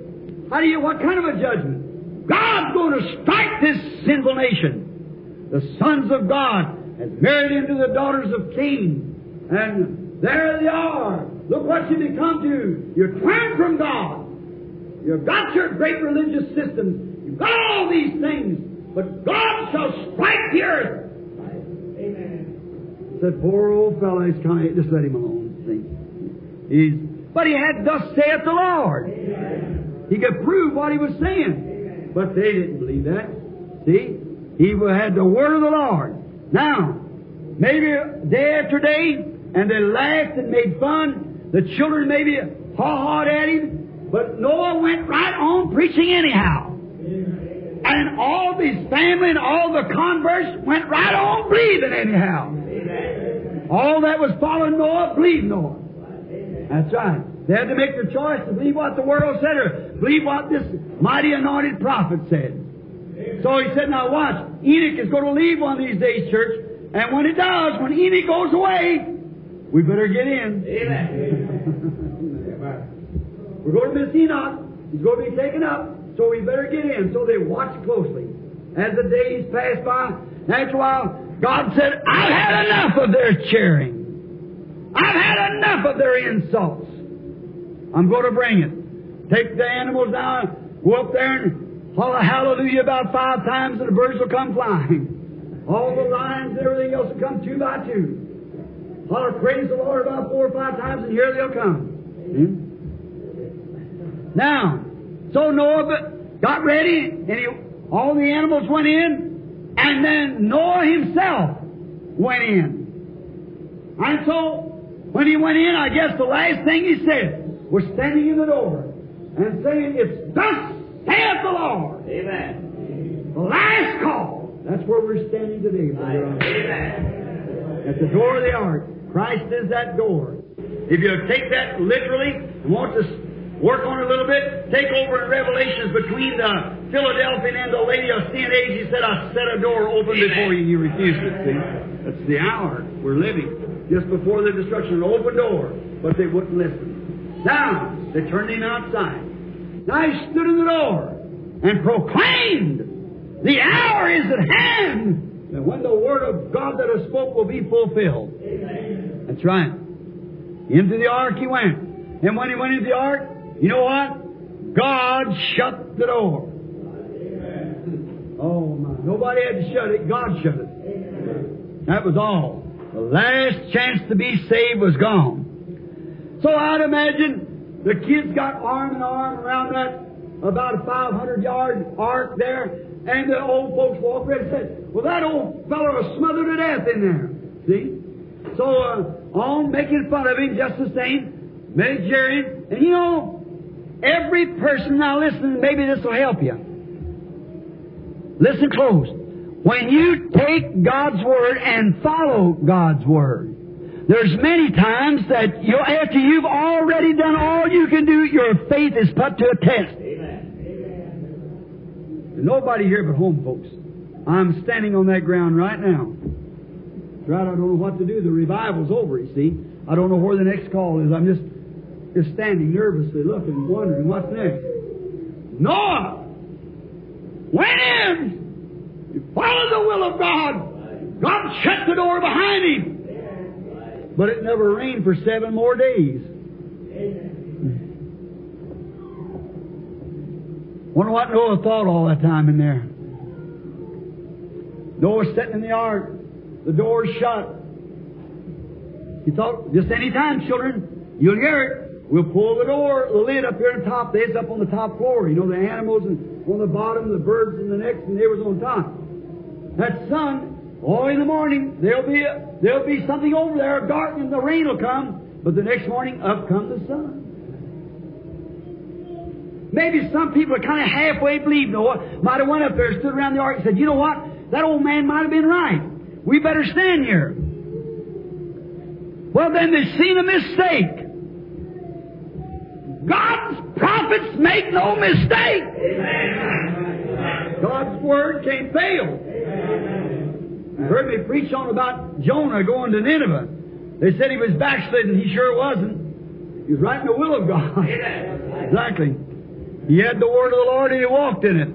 how do you, what kind of a judgment? God's going to strike this sinful nation. The sons of God has married into the daughters of Cain. And there they are. Look what you become to. You turn from God. You've got your great religious systems. You've got all these things. But God shall strike the earth. Amen. Said, poor old fellow, he's of, just let him alone. See? He's, but he had, thus saith the Lord. He could prove what he was saying. But they didn't believe that. See? He had the word of the Lord. Now, maybe day after day, and they laughed and made fun. The children maybe haw-hawed at him. But Noah went right on preaching anyhow. And all his family and all the converts went right on believing anyhow. All that was following Noah believed Noah. That's right. They had to make their choice to believe what the world said or believe what this mighty anointed prophet said. So he said, now watch, Enoch is going to leave one of these days, church, and when he does, when Enoch goes away, we better get in. Amen. We're going to miss Enoch. He's going to be taken up, so we better get in. So they watched closely. As the days passed by, after a while, God said, I've had enough of their cheering. I've had enough of their insults. I'm going to bring it. Take the animals down, go up there and holler hallelujah about five times and the birds will come flying. All the lions and everything else will come two by two. Holler praise the Lord about four or five times and here they'll come. See? Now, so Noah got ready and he, all the animals went in and then Noah himself went in. And so when he went in, I guess the last thing he said was standing in the door and saying, It's thus saith the Lord. Amen. The last call. That's where we're standing today. brother. Amen. At the door of the ark. Christ is that door. If you take that literally and want to work on it a little bit, take over in Revelations between uh, the Philadelphian and the Laodicean age. He said, I set a door open before you, and you refused it. See? That's the hour we're living. Just before the destruction, an open door, but they wouldn't listen. Now, they turned him outside. Now he stood in the door and proclaimed, The hour is at hand, and when the word of God that is spoke will be fulfilled. That's right. Into the ark he went. And when he went into the ark, you know what? God shut the door. Oh my. Nobody had to shut it. God shut it. That was all. The last chance to be saved was gone. So I'd imagine the kids got arm in arm around that about a 500 yard arc there, and the old folks walked around and said, Well, that old fellow was smothered to death in there. See? So, uh, on making fun of him just the same, Mediterranean, and you know, every person, now listen, maybe this will help you. Listen close. When you take God's Word and follow God's Word, there's many times that you, after you've already done all you can do, your faith is put to a test. Amen. Amen. Nobody here but home folks. I'm standing on that ground right now. Right, I don't know what to do. The revival's over, you see. I don't know where the next call is. I'm just just standing nervously looking, wondering what's next. Noah went in Follow the will of God. God shut the door behind him. But it never rained for seven more days. Wonder what Noah thought all that time in there. Noah sitting in the ark, the door's shut. He thought, just any time, children, you'll hear it. We'll pull the door, the lid up here on top. There's up on the top floor. You know, the animals and on the bottom, the birds in the next, and they was on top. That sun, all in the morning, there'll be a, there'll be something over there, dark, and the rain will come. But the next morning, up comes the sun. Maybe some people are kind of halfway believe Noah might have went up there, stood around the ark, and said, "You know what? That old man might have been right. We better stand here." Well, then they've seen a mistake. God's prophets make no mistake. God's word can't fail. You heard me preach on about Jonah going to Nineveh. They said he was backslidden. He sure wasn't. He was right in the will of God. Exactly. He had the word of the Lord and he walked in it.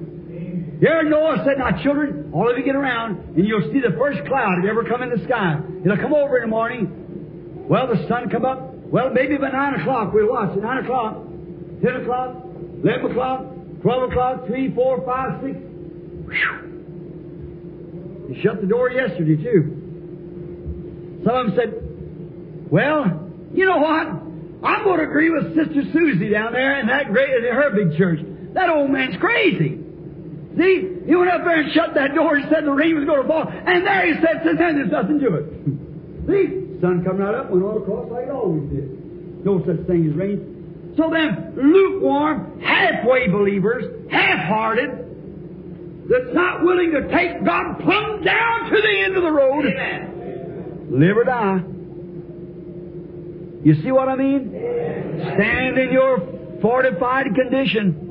Here Noah said, Now, children, all of you get around and you'll see the first cloud you ever come in the sky. It'll come over in the morning. Well, the sun come up. Well, maybe by 9 o'clock we'll watch it. 9 o'clock, 10 o'clock, 11 o'clock, 12 o'clock, 3, 4, 5, 6. Whew. He shut the door yesterday, too. Some of them said, Well, you know what? I'm going to agree with Sister Susie down there in that great, in her big church. That old man's crazy. See, he went up there and shut that door and said the rain was going to fall, and there he said, since then there's nothing to it. See, sun come right up, went all across like it always did. No such thing as rain. So then, lukewarm, halfway believers, half-hearted, that's not willing to take God plumb down to the end of the road, live or die. You see what I mean? Stand in your fortified condition.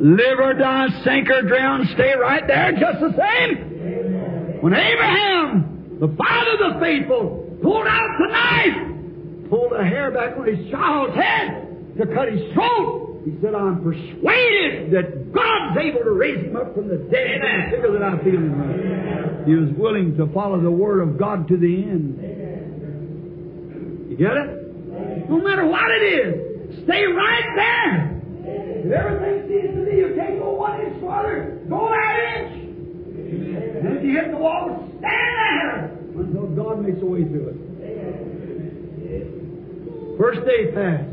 Live or die, sink or drown, stay right there just the same. When Abraham, the father of the faithful, pulled out the knife, pulled a hair back on his child's head to cut his throat, he said, I'm persuaded that God's able to raise him up from the dead and figure that I'm feeling right. He was willing to follow the word of God to the end. You get it? No matter what it is, stay right there. If everything seems to be you can't go one inch farther, go that inch. And if you hit the wall, stand there until God makes a way through it. First day passed.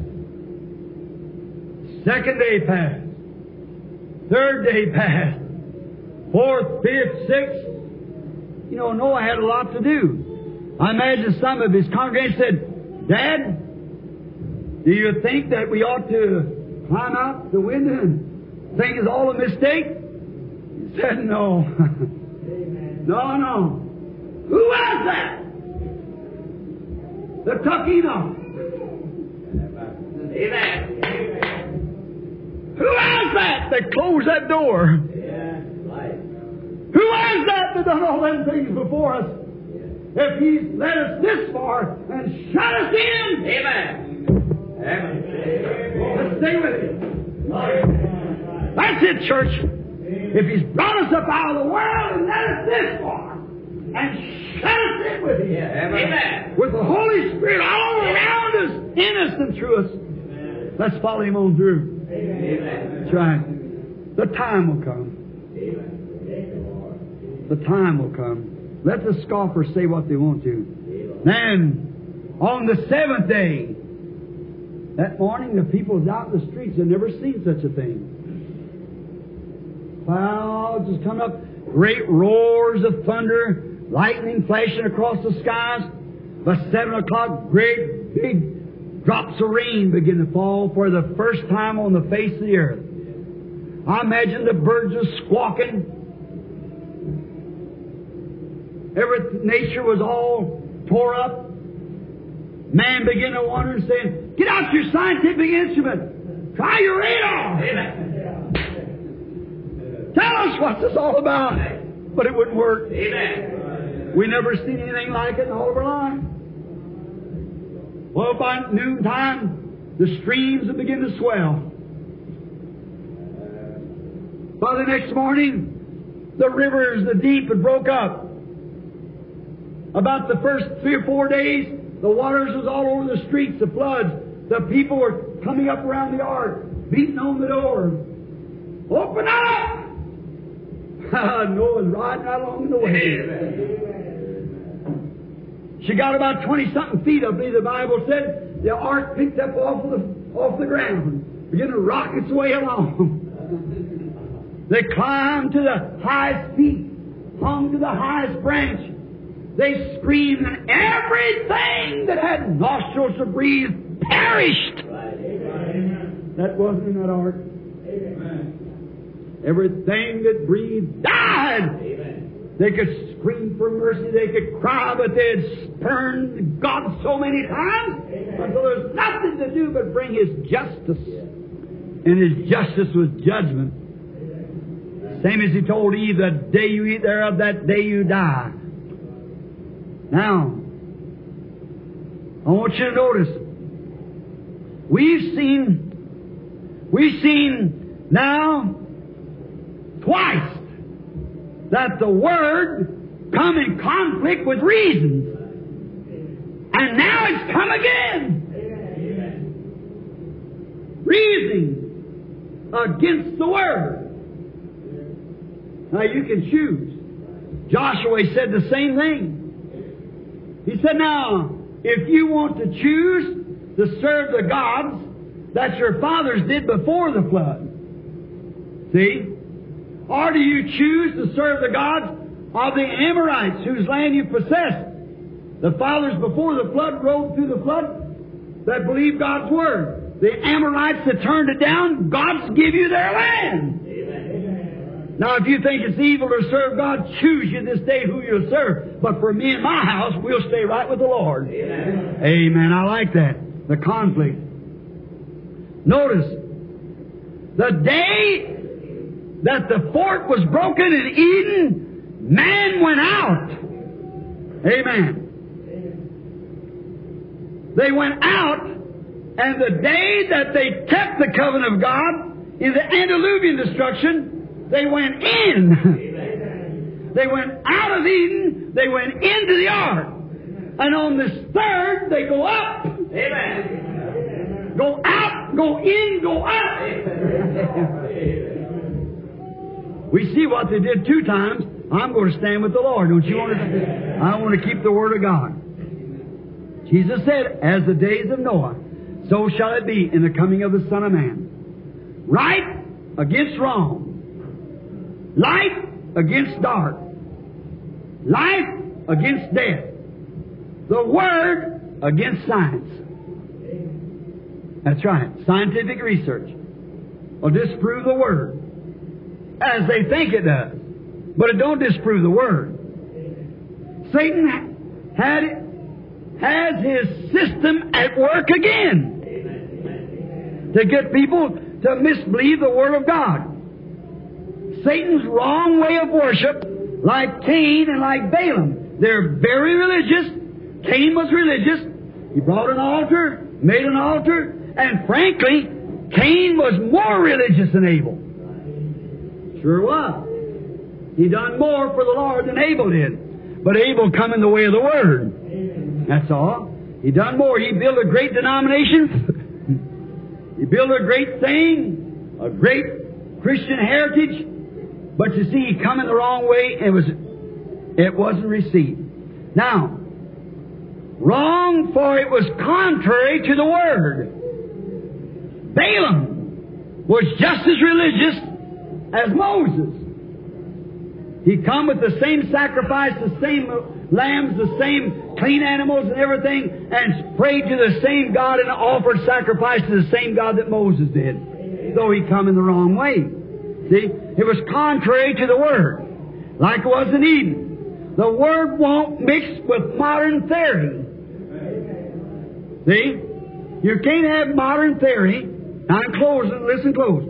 Second day passed. Third day passed. Fourth, fifth, sixth. You know, Noah had a lot to do. I imagine some of his congregation said, Dad, do you think that we ought to climb out the window and think it's all a mistake? He said, No. no, no. Who was that? The Tuckino. Enoch. Amen. Who was that that closed that door? Who was that that done all them things before us? If He's led us this far and shut us in, Amen. Let's stay with Him. That's it, church. If He's brought us up out of the world and led us this far and shut us in with Him, Amen. with the Holy Spirit all around us, in us and through us, let's follow Him on through. Amen. That's right. The time will come. The time will come. Let the scoffers say what they want to. Then, on the seventh day, that morning, the people was out in the streets had never seen such a thing. Clouds was coming up, great roars of thunder, lightning flashing across the skies. By seven o'clock, great big drops of rain begin to fall for the first time on the face of the earth. I imagine the birds are squawking. Every nature was all tore up. Man began to wonder and saying, Get out your scientific instrument. Try your radar. Tell us what this all about. But it wouldn't work. Amen. We never seen anything like it in all of our life. Well, by noontime, the streams would begin to swell. By the next morning, the rivers, the deep had broke up. About the first three or four days, the waters was all over the streets, the floods. The people were coming up around the ark, beating on the door. Open up! Ah, Noah's riding right along the way. She got about twenty something feet, I believe the Bible said. The ark picked up off of the off the ground, began to rock its way along. they climbed to the highest peak, hung to the highest branch. They screamed, and everything that had nostrils to breathe perished. That wasn't in that ark. Everything that breathed died. They could scream for mercy, they could cry, but they had spurned God so many times until there's nothing to do but bring His justice. And His justice was judgment. Same as He told Eve, the day you eat thereof, that day you die. Now, I want you to notice, we've seen, we've seen now twice that the Word come in conflict with reason. And now it's come again. Reasoning against the Word. Now you can choose. Joshua said the same thing. He said, now, if you want to choose to serve the gods that your fathers did before the flood, see? Or do you choose to serve the gods of the Amorites whose land you possessed? The fathers before the flood rode through the flood that believed God's word. The Amorites that turned it down, God's give you their land. Now, if you think it's evil to serve God, choose you this day who you'll serve. But for me and my house, we'll stay right with the Lord. Amen. Amen. I like that. The conflict. Notice, the day that the fork was broken in Eden, man went out. Amen. They went out, and the day that they kept the covenant of God in the antediluvian destruction, they went in. They went out of Eden, they went into the ark. And on this third, they go up. Amen. Go out, go in, go up. We see what they did two times. I'm going to stand with the Lord. Don't you want to? I want to keep the Word of God. Jesus said, As the days of Noah, so shall it be in the coming of the Son of Man. Right against wrong. Light against dark. Life against death. The Word against science. That's right. Scientific research will disprove the Word as they think it does. But it don't disprove the Word. Satan had has his system at work again to get people to misbelieve the Word of God. Satan's wrong way of worship, like Cain and like Balaam, they're very religious. Cain was religious. He brought an altar, made an altar, and frankly, Cain was more religious than Abel. Sure was. He done more for the Lord than Abel did. But Abel come in the way of the Word. That's all. He done more. He built a great denomination. he built a great thing, a great Christian heritage. But you see, he come in the wrong way and was it wasn't received. Now, wrong for it was contrary to the word. Balaam was just as religious as Moses. He come with the same sacrifice, the same lambs, the same clean animals and everything, and prayed to the same God and offered sacrifice to the same God that Moses did. Though he come in the wrong way. See? It was contrary to the Word. Like it was in Eden. The Word won't mix with modern theory. See? You can't have modern theory. I'm closing, listen close.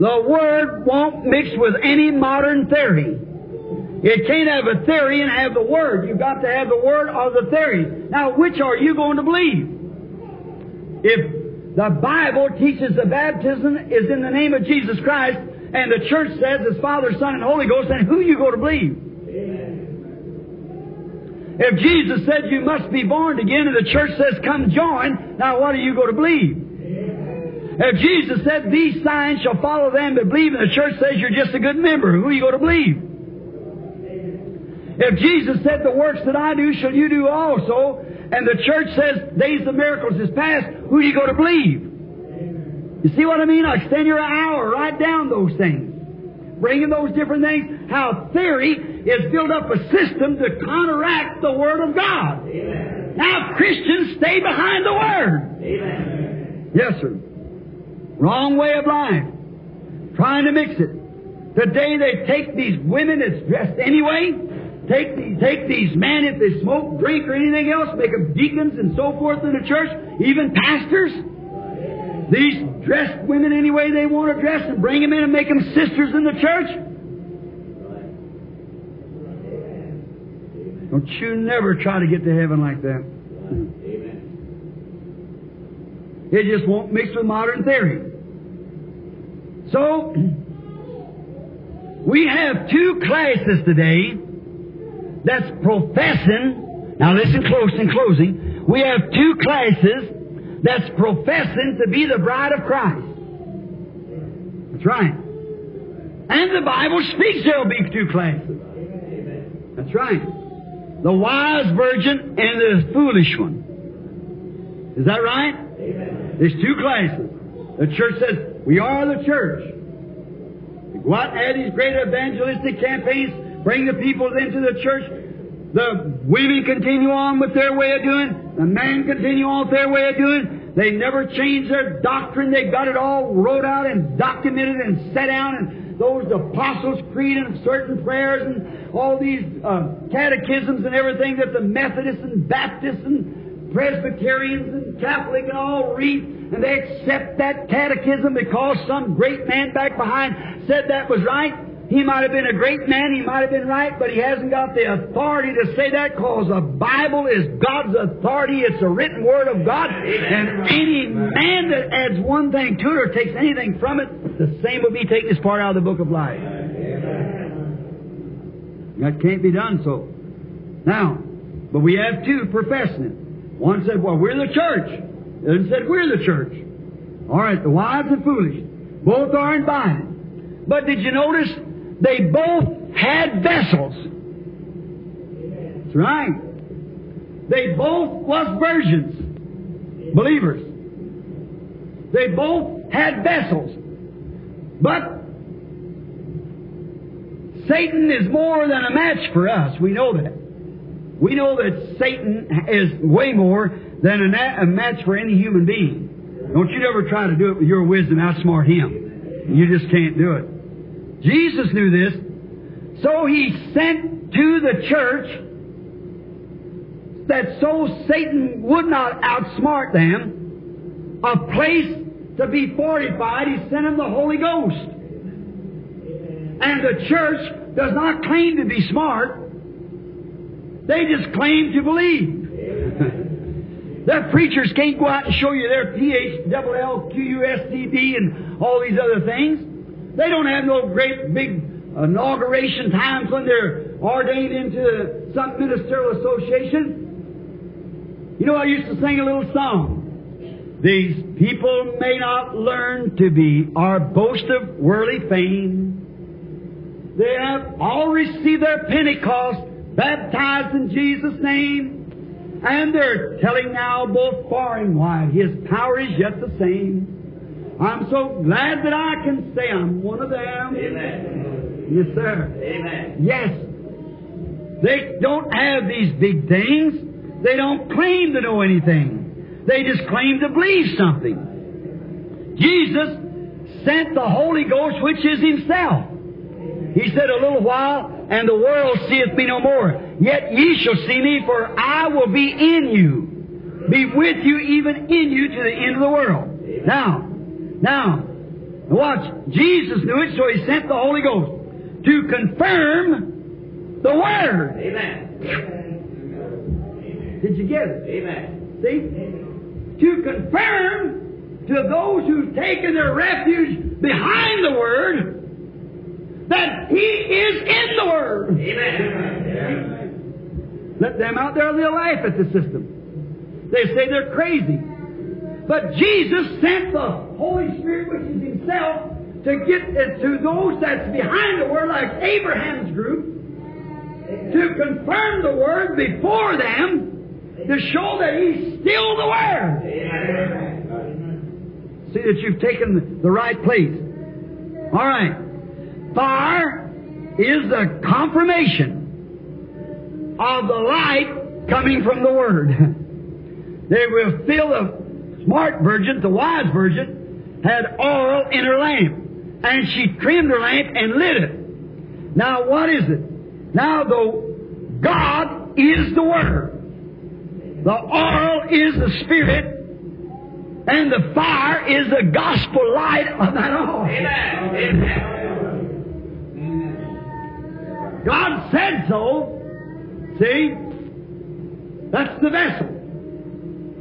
The Word won't mix with any modern theory. It can't have a theory and have the Word. You've got to have the Word or the theory. Now, which are you going to believe? If the Bible teaches the baptism is in the name of Jesus Christ, and the church says it's Father, Son, and Holy Ghost, then who are you going to believe? If Jesus said you must be born again and the church says come join, now what are you going to believe? If Jesus said these signs shall follow them that believe and the church says you're just a good member, who are you go to believe? If Jesus said the works that I do shall you do also, and the church says days of miracles is past, who do you go to believe? You see what I mean? I extend your hour, write down those things. Bringing those different things, how theory is built up a system to counteract the Word of God. Amen. Now Christians stay behind the Word. Amen. Yes, sir. Wrong way of life. Trying to mix it. Today they take these women that's dressed anyway, take these, take these men if they smoke, drink, or anything else, make them deacons and so forth in the church, even pastors. These dressed women any way they want to dress and bring them in and make them sisters in the church. Don't you never try to get to heaven like that. It just won't mix with modern theory. So, we have two classes today that's professing. Now listen close in closing. We have two classes that's professing to be the bride of Christ. That's right. And the Bible speaks there'll be two classes. That's right. The wise virgin and the foolish one. Is that right? Amen. There's two classes. The church says, we are the church. We go out and have these great evangelistic campaigns, bring the people into the church. The women continue on with their way of doing. The men continue on with their way of doing. They never change their doctrine. They got it all wrote out and documented and set down and those Apostles' Creed and certain prayers and all these uh, catechisms and everything that the Methodists and Baptists and Presbyterians and Catholic and all read, and they accept that catechism because some great man back behind said that was right. He might have been a great man, he might have been right, but he hasn't got the authority to say that because the Bible is God's authority. It's a written Word of God. And any man that adds one thing to it or takes anything from it, the same will be taking his part out of the book of life. That can't be done so. Now, but we have two professing it. One said, well, we're the church. The other said, we're the church. All right, the wise and foolish. Both aren't buying. But did you notice they both had vessels? That's right. They both was virgins, believers. They both had vessels. But Satan is more than a match for us. We know that. We know that Satan is way more than a, match for any human being. Don't you ever try to do it with your wisdom, outsmart him. You just can't do it. Jesus knew this, so he sent to the church that so Satan would not outsmart them, a place to be fortified, he sent him the Holy Ghost. And the church does not claim to be smart. They just claim to believe. their preachers can't go out and show you their P-H-L-L-Q-U-S-T-D and all these other things. They don't have no great big inauguration times when they're ordained into some ministerial association. You know, I used to sing a little song. These people may not learn to be our boast of worldly fame. They have all received their Pentecost, baptized in Jesus' name, and they're telling now both far and wide, His power is yet the same. I'm so glad that I can say I'm one of them. Amen. Yes, sir. Amen. Yes. They don't have these big things. They don't claim to know anything. They just claim to believe something. Jesus sent the Holy Ghost, which is Himself. He said, A little while, and the world seeth me no more. Yet ye shall see me, for I will be in you. Be with you, even in you, to the end of the world. Now, now, watch. Jesus knew it, so He sent the Holy Ghost to confirm the Word. Amen. Did you get it? Amen. See? To confirm to those who've taken their refuge behind the Word that He is in the Word. Amen. Let them out there, laugh at the system. They say they're crazy. But Jesus sent the Holy Spirit, which is Himself, to get it to those that's behind the Word, like Abraham's group, to confirm the Word before them, to show that He's still the Word. See that you've taken the right place. All right. Fire is the confirmation of the light coming from the Word. They will fill the smart virgin, the wise virgin, had oil in her lamp. And she trimmed her lamp and lit it. Now what is it? Now the God is the Word. The oil is the Spirit. And the fire is the gospel light of that oil. God said so. See? That's the vessel.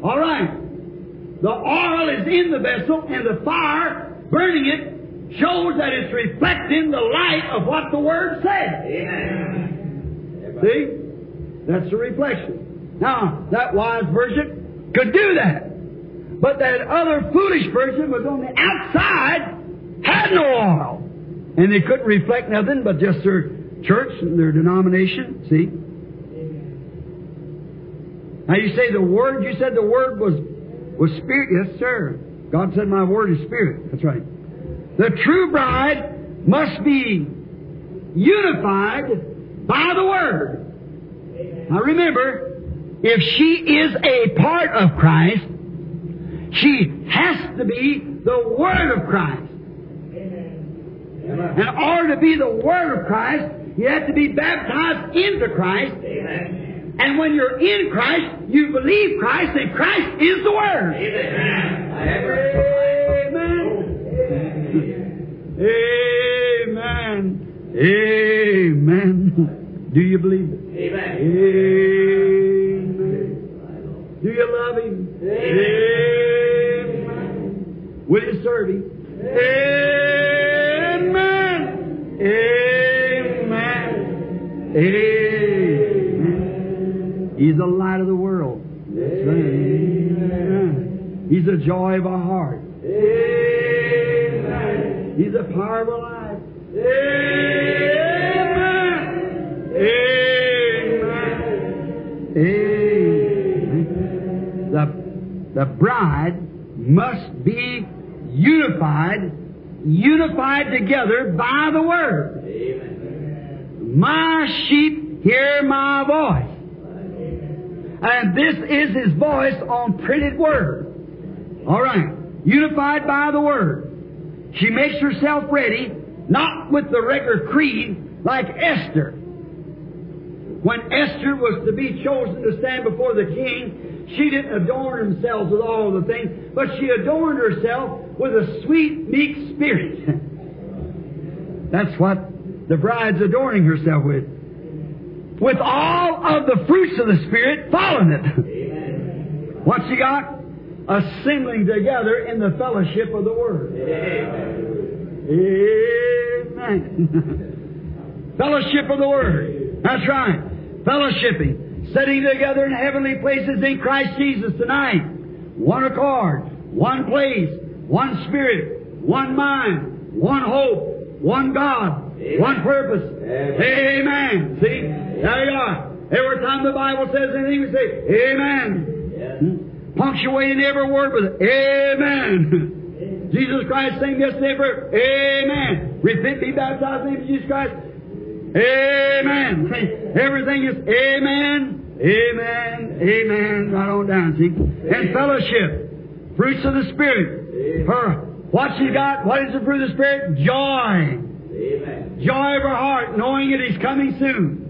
All right. The oil is in the vessel, and the fire burning it shows that it's reflecting the light of what the Word said. See? That's the reflection. Now, that wise virgin could do that. But that other foolish virgin was on the outside, had no oil. And they couldn't reflect nothing but just their church and their denomination. See? Now you say the Word, you said the Word was, was Spirit. Yes, sir. God said my Word is Spirit. That's right. The true bride must be unified by the Word. Now remember, if she is a part of Christ, she has to be the Word of Christ. In order to be the Word of Christ, you have to be baptized into Christ. And when you're in Christ, you believe Christ, and Christ is the Word. Amen. Amen. Amen. Amen. Do you believe it? Amen. Do you love Him? Amen. Will you serve Him? Amen. Amen. Amen. He's the light of the world. That's right. Amen. He's the joy of our heart. Amen. He's the power of our life. Amen. Amen. Amen. The, the bride must be unified, unified together by the Word. My sheep hear my voice. And this is His voice on printed Word. All right. Unified by the Word. She makes herself ready, not with the regular creed like Esther. When Esther was to be chosen to stand before the king, she didn't adorn herself with all the things, but she adorned herself with a sweet, meek spirit. That's what the bride's adorning herself with. With all of the fruits of the Spirit following it. What she got? Assembling together in the fellowship of the Word. Amen. fellowship of the Word. That's right. Fellowshipping. Sitting together in heavenly places in Christ Jesus tonight. One accord. One place. One Spirit. One mind. One hope. One God. One purpose. Amen. See? There you are. Every time the Bible says anything, we say, Amen. Hmm? Punctuating every word with Amen. Jesus Christ, same yesterday, forever. Amen. Repent, be baptized in the name of Jesus Christ. Amen. Everything is Amen. Amen. Amen. Right on down, see? And fellowship. Fruits of the Spirit. Her. What she got? What is the fruit of the Spirit? Joy. Joy of her heart, knowing it is coming soon.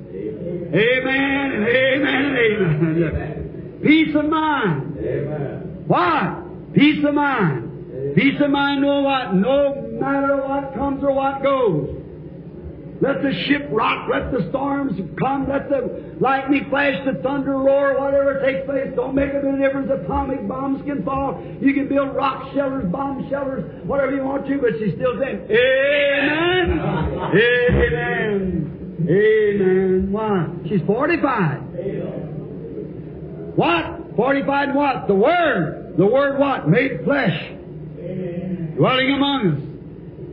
Amen and amen and amen. Peace of mind. What? Peace of mind. Peace of mind, know what? No matter what comes or what goes. Let the ship rock, let the storms come, let the lightning flash, the thunder roar, whatever takes place. Don't make a difference. Atomic bombs can fall. You can build rock shelters, bomb shelters, whatever you want to, but she's still saying, Amen. Amen. Amen. Amen. Why? She's 45. What? 45 what? The Word. The Word what? Made flesh. Dwelling among us.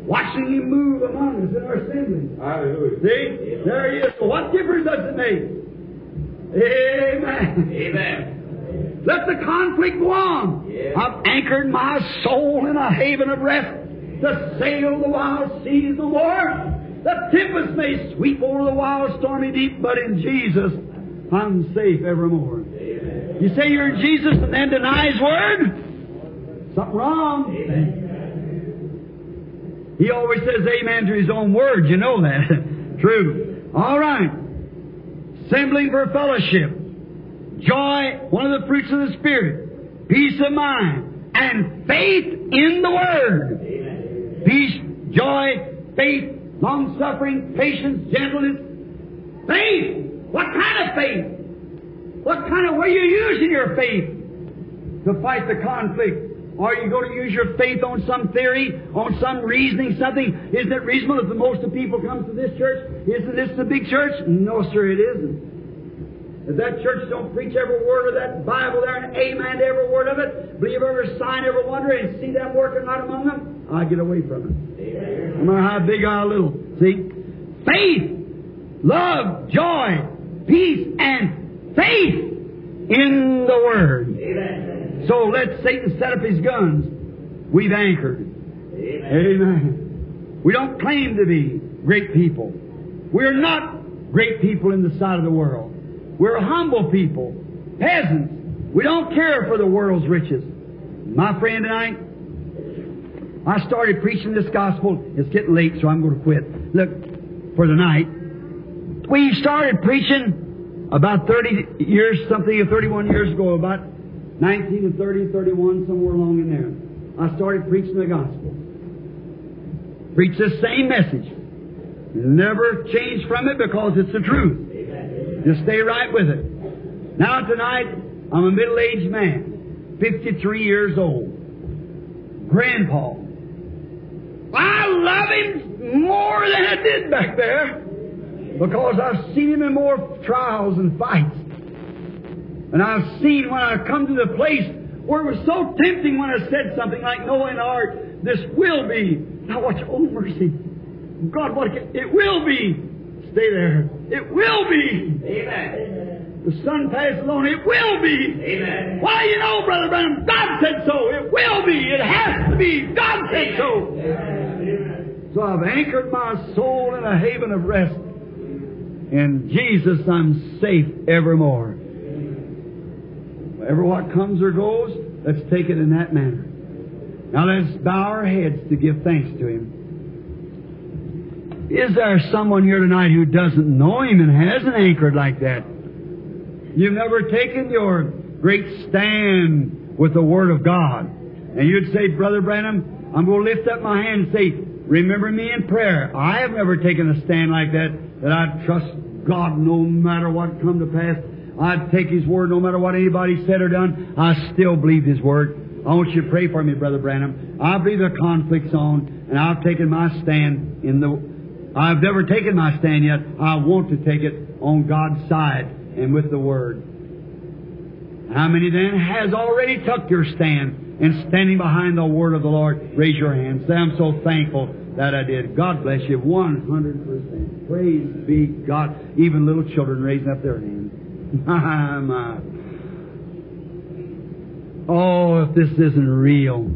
Watching Him move among us in our assembly. Hallelujah. See? There He is. So what difference does it make? Amen. Amen. Let the conflict go on. Yes. I've anchored my soul in a haven of rest to sail the wild seas of war. The tempest may sweep over the wild stormy deep, but in Jesus I'm safe evermore. Amen. You say you're in Jesus and then deny His word? Something wrong. Amen. He always says amen to his own word. You know that. True. All right. Assembling for fellowship. Joy, one of the fruits of the Spirit. Peace of mind. And faith in the Word. Peace, joy, faith, long suffering, patience, gentleness. Faith! What kind of faith? What kind of, are you using your faith to fight the conflict? Are you going to use your faith on some theory, on some reasoning, something? Isn't it reasonable if the most of the people come to this church? Isn't this the big church? No, sir, it isn't. If that church don't preach every word of that Bible there and amen to every word of it, believe every sign, every wonder, and see them working right among them, I get away from it. Amen. No matter how big or how little. See? Faith, love, joy, peace, and faith in the Word. Amen. So let Satan set up his guns. We've anchored. Amen. Amen. We don't claim to be great people. We're not great people in the sight of the world. We're humble people, peasants. We don't care for the world's riches. My friend tonight, I started preaching this gospel. It's getting late, so I'm going to quit. Look, for the night. We started preaching about 30 years, something, or 31 years ago, about 19 and 30, 31, somewhere along in there. I started preaching the gospel. Preach the same message. Never change from it because it's the truth. Just stay right with it. Now tonight, I'm a middle-aged man, 53 years old. Grandpa. I love him more than I did back there because I've seen him in more trials and fights. And I've seen when I come to the place where it was so tempting when I said something like, No, in art, this will be. Now watch, oh mercy. God, what can, it will be. Stay there. It will be. Amen. The sun passes on. It will be. Amen. Why, you know, Brother Branham, God said so. It will be. It has to be. God said so. Amen. So I've anchored my soul in a haven of rest. In Jesus, I'm safe evermore. Whatever what comes or goes, let's take it in that manner. Now let's bow our heads to give thanks to Him. Is there someone here tonight who doesn't know Him and hasn't anchored like that? You've never taken your great stand with the Word of God. And you'd say, Brother Branham, I'm going to lift up my hand and say, Remember me in prayer. I have never taken a stand like that, that I'd trust God no matter what come to pass. I'd take His Word no matter what anybody said or done. I still believe His Word. I want you to pray for me, Brother Branham. I believe the conflict's on, and I've taken my stand in the. I've never taken my stand yet. I want to take it on God's side and with the Word. How many then has already took your stand and standing behind the Word of the Lord? Raise your hand. Say, I'm so thankful that I did. God bless you. 100%. Praise be God. Even little children raising up their hands. My, my. Oh, if this isn't real.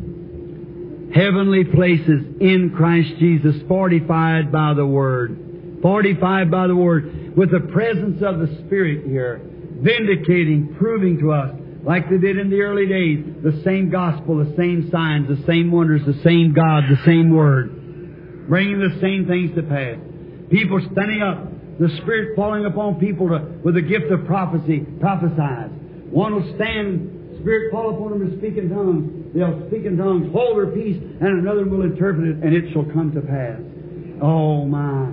Heavenly places in Christ Jesus, fortified by the Word. Fortified by the Word. With the presence of the Spirit here. Vindicating, proving to us, like they did in the early days, the same gospel, the same signs, the same wonders, the same God, the same Word. Bringing the same things to pass. People standing up, the Spirit falling upon people to, with the gift of prophecy, prophesies. One will stand, Spirit fall upon them to speak in tongues. They'll speak in tongues, hold their peace, and another will interpret it, and it shall come to pass. Oh my.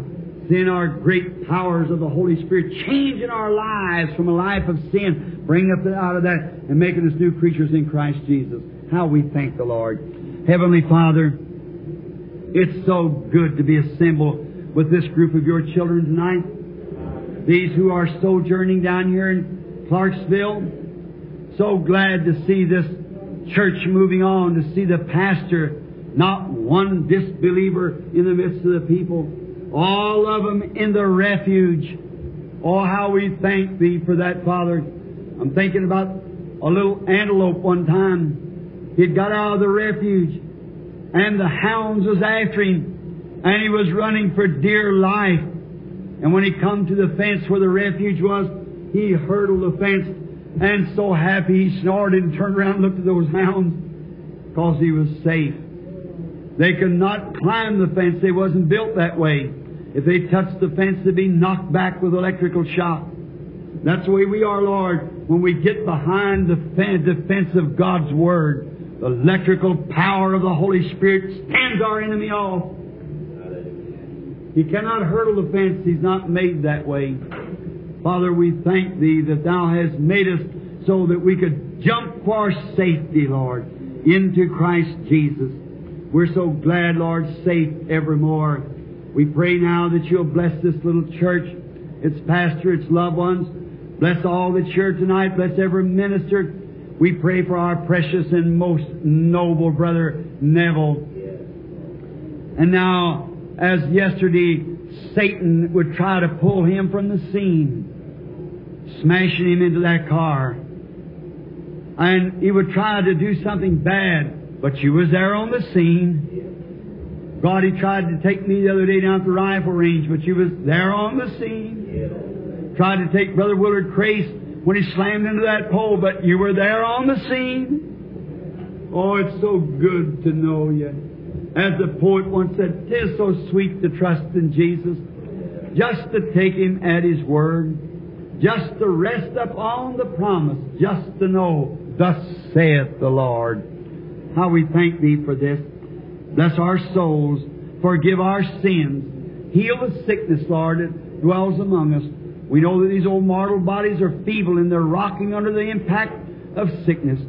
Then our great powers of the Holy Spirit changing our lives from a life of sin, bringing us out of that and making us new creatures in Christ Jesus. How we thank the Lord. Heavenly Father, It's so good to be assembled with this group of your children tonight. These who are sojourning down here in Clarksville. So glad to see this church moving on, to see the pastor, not one disbeliever in the midst of the people. All of them in the refuge. Oh, how we thank Thee for that, Father. I'm thinking about a little antelope one time. He'd got out of the refuge, and the hounds was after him, and he was running for dear life. And when he come to the fence where the refuge was, he hurdled the fence, and so happy he snorted and turned around and looked at those hounds, because he was safe. They could not climb the fence. They wasn't built that way. If they touched the fence, they'd be knocked back with electrical shock. That's the way we are, Lord, when we get behind the defense of God's Word. The electrical power of the Holy Spirit stands our enemy off. He cannot hurdle the fence. He's not made that way. Father, we thank Thee that Thou hast made us so that we could jump for safety, Lord, into Christ Jesus. We're so glad, Lord, safe evermore. We pray now that You'll bless this little church, its pastor, its loved ones. Bless all that's here tonight. Bless every minister. We pray for our precious and most noble brother Neville. And now, as yesterday, Satan would try to pull him from the scene, smashing him into that car. And he would try to do something bad, but you was there on the scene. God, he tried to take me the other day down at the rifle range, but you was there on the scene. Tried to take Brother Willard Crase when he slammed into that pole, but you were there on the scene. Oh, it's so good to know you. As the poet once said, "Tis so sweet to trust in Jesus, just to take Him at His word, just to rest upon the promise, just to know, thus saith the Lord." How we thank Thee for this. Bless our souls, forgive our sins, heal the sickness, Lord, that dwells among us. We know that these old mortal bodies are feeble and they're rocking under the impact of sickness.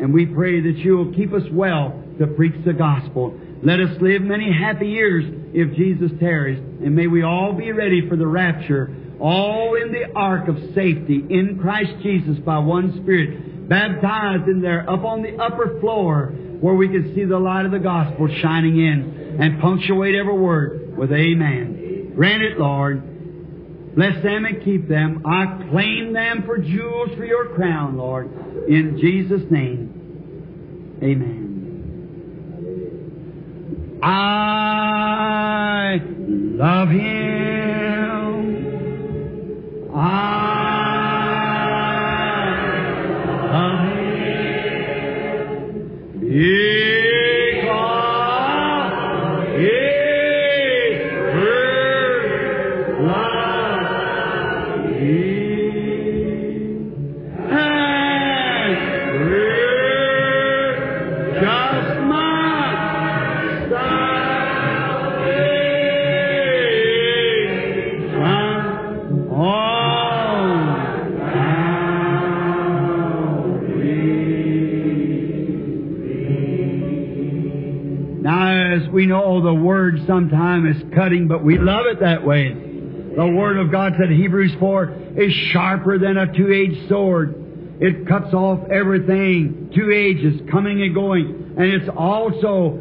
And we pray that you'll keep us well to preach the gospel. Let us live many happy years if Jesus tarries. And may we all be ready for the rapture, all in the ark of safety in Christ Jesus by one Spirit, baptized in there up on the upper floor where we can see the light of the gospel shining in and punctuate every word with Amen. Grant it, Lord. Bless them and keep them. I claim them for jewels for your crown, Lord. In Jesus' name. Amen. I love him. I love him. Because as the word sometimes is cutting, but we love it that way. The Word of God said, Hebrews 4, is sharper than a two-edged sword. It cuts off everything, two edges, coming and going. And it's also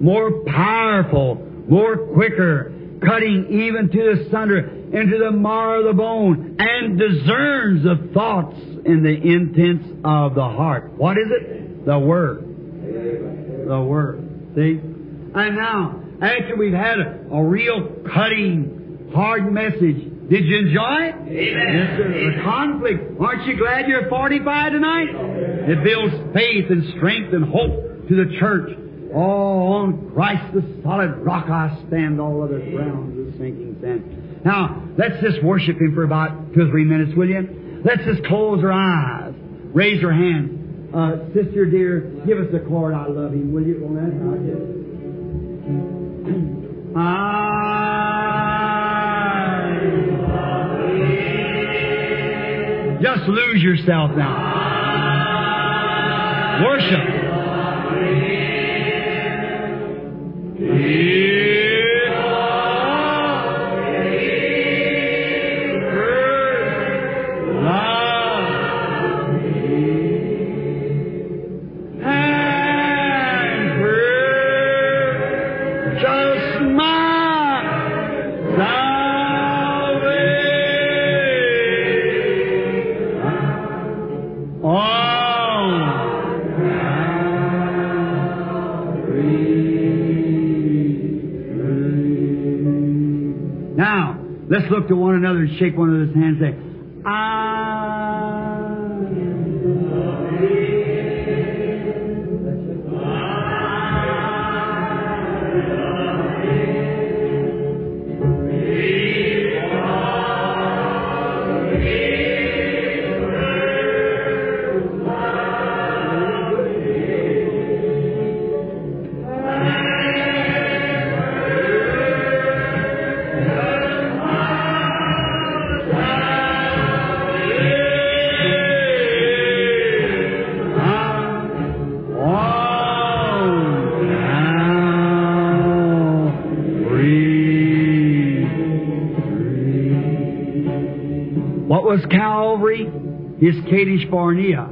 more powerful, more quicker, cutting even to the sunder, into the marrow of the bone, and discerns the thoughts and the intents of the heart. What is it? The Word. The Word. See? And now, after we've had a, a real cutting, hard message, did you enjoy it? Amen. Yes, sir. The conflict. Aren't you glad you're 45 tonight? It builds faith and strength and hope to the church. Oh, on Christ the solid rock I stand, all other ground is sinking sand. Now, let's just worship Him for about two or three minutes, will you? Let's just close our eyes. Raise your hand. Uh, sister dear, give us the chord, I love Him, will you? I just lose yourself now. Worship. Let's look to one another and shake one another's hands and say, What His Kadesh Barnea.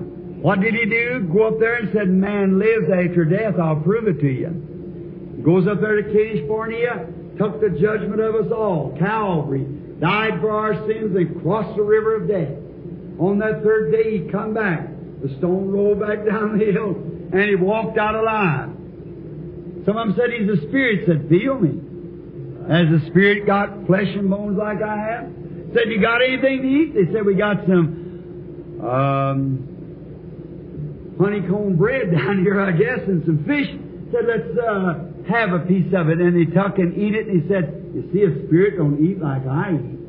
What did he do? Go up there and said, Man lives after death, I'll prove it to you. Goes up there to Kadesh Barnea, took the judgment of us all. Calvary died for our sins and crossed the river of death. On that third day, he come back. The stone rolled back down the hill, and he walked out alive. Some of them said he's a spirit. Said, feel me. Has the spirit got flesh and bones like I have? Said, you got anything to eat? They said, we got some um, honeycomb bread down here, I guess, and some fish. Said, let's uh, have a piece of it. And he took and eat it. And he said, you see, a spirit don't eat like I eat.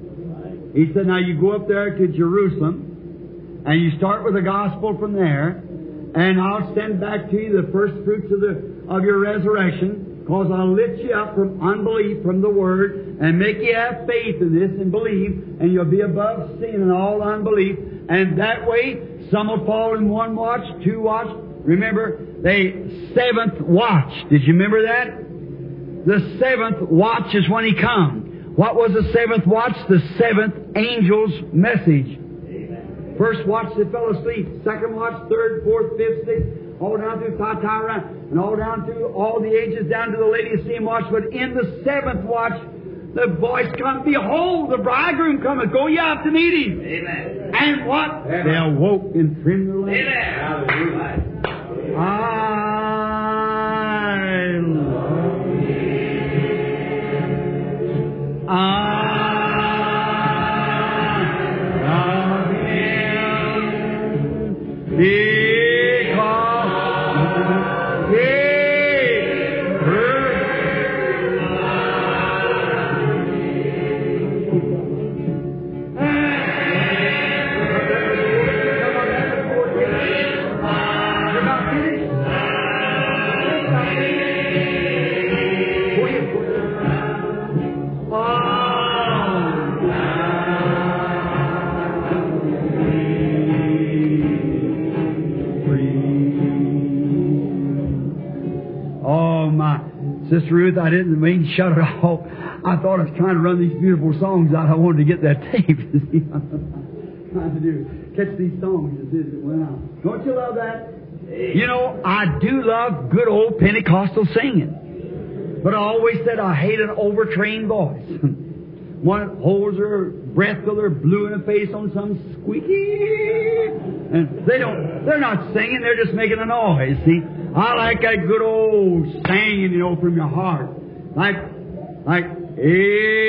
He said, now you go up there to Jerusalem, and you start with the gospel from there, and I'll send back to you the first fruits of the of your resurrection, because I'll lift you up from unbelief from the Word and make you have faith in this and believe, and you'll be above sin and all unbelief. And that way, some will fall in one watch, two watch. Remember, the seventh watch. Did you remember that? The seventh watch is when He comes. What was the seventh watch? The seventh angel's message. First watch, they fell asleep. Second watch, third, fourth, fifth, sixth, all down through Thyatira, and all down through all the ages, down to the Laodicean watch. But in the seventh watch, the voice comes, Behold, the bridegroom cometh, go ye out to meet him. Amen. And what? They awoke and trimmed their lamps. Amen. I shut it off. I thought I was trying to run these beautiful songs out. I wanted to get that tape. Trying to do? Catch these songs as it went out. Don't you love that? You know, I do love good old Pentecostal singing. But I always said I hate an overtrained voice. One holds her breath till they're blue in the face on some squeaky. And they don't, they're not singing, they're just making a noise, see? I like that good old singing, you know, from your heart. Like, like, Amen.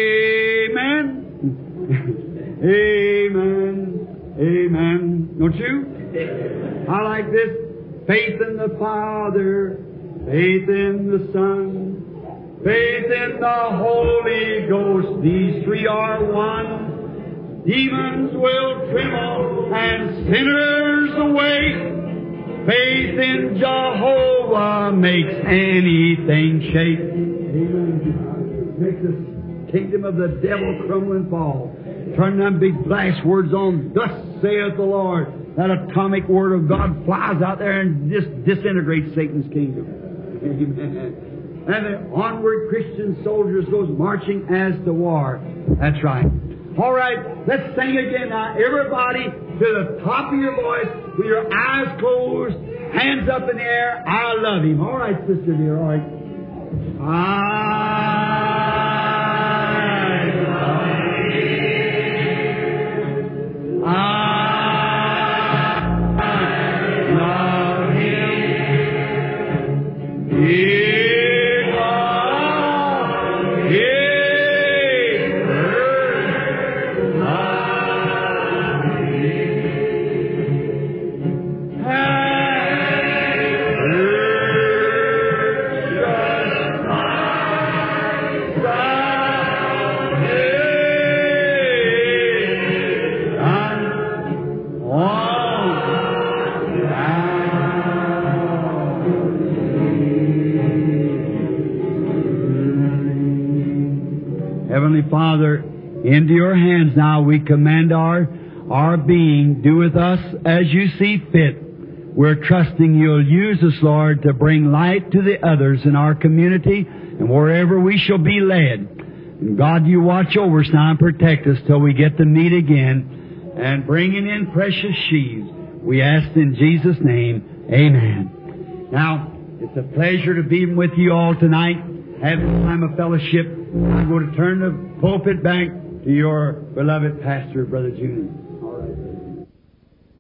Amen. Amen. Don't you? I like this. Faith in the Father, faith in the Son, faith in the Holy Ghost. These three are one. Demons will tremble and sinners awake. Faith in Jehovah makes anything shake. Amen. Makes the kingdom of the devil crumble and fall. Turn them big blast words on, thus saith the Lord. That atomic word of God flies out there and just disintegrates Satan's kingdom. Amen. And the onward Christian soldiers goes marching as to war. That's right. All right, let's sing again now. Everybody to the top of your voice with your eyes closed, hands up in the air. I love him. All right, sister dear. All right. I Father, into your hands now we commend our, our being. Do with us as you see fit. We're trusting you'll use us, Lord, to bring light to the others in our community and wherever we shall be led. And God, you watch over us now and protect us till we get to meet again and bringing in precious sheaves. We ask in Jesus' name, Amen. Now, it's a pleasure to be with you all tonight, having a time of fellowship. I'm going to turn the pulpit back to your beloved pastor, Brother Junior.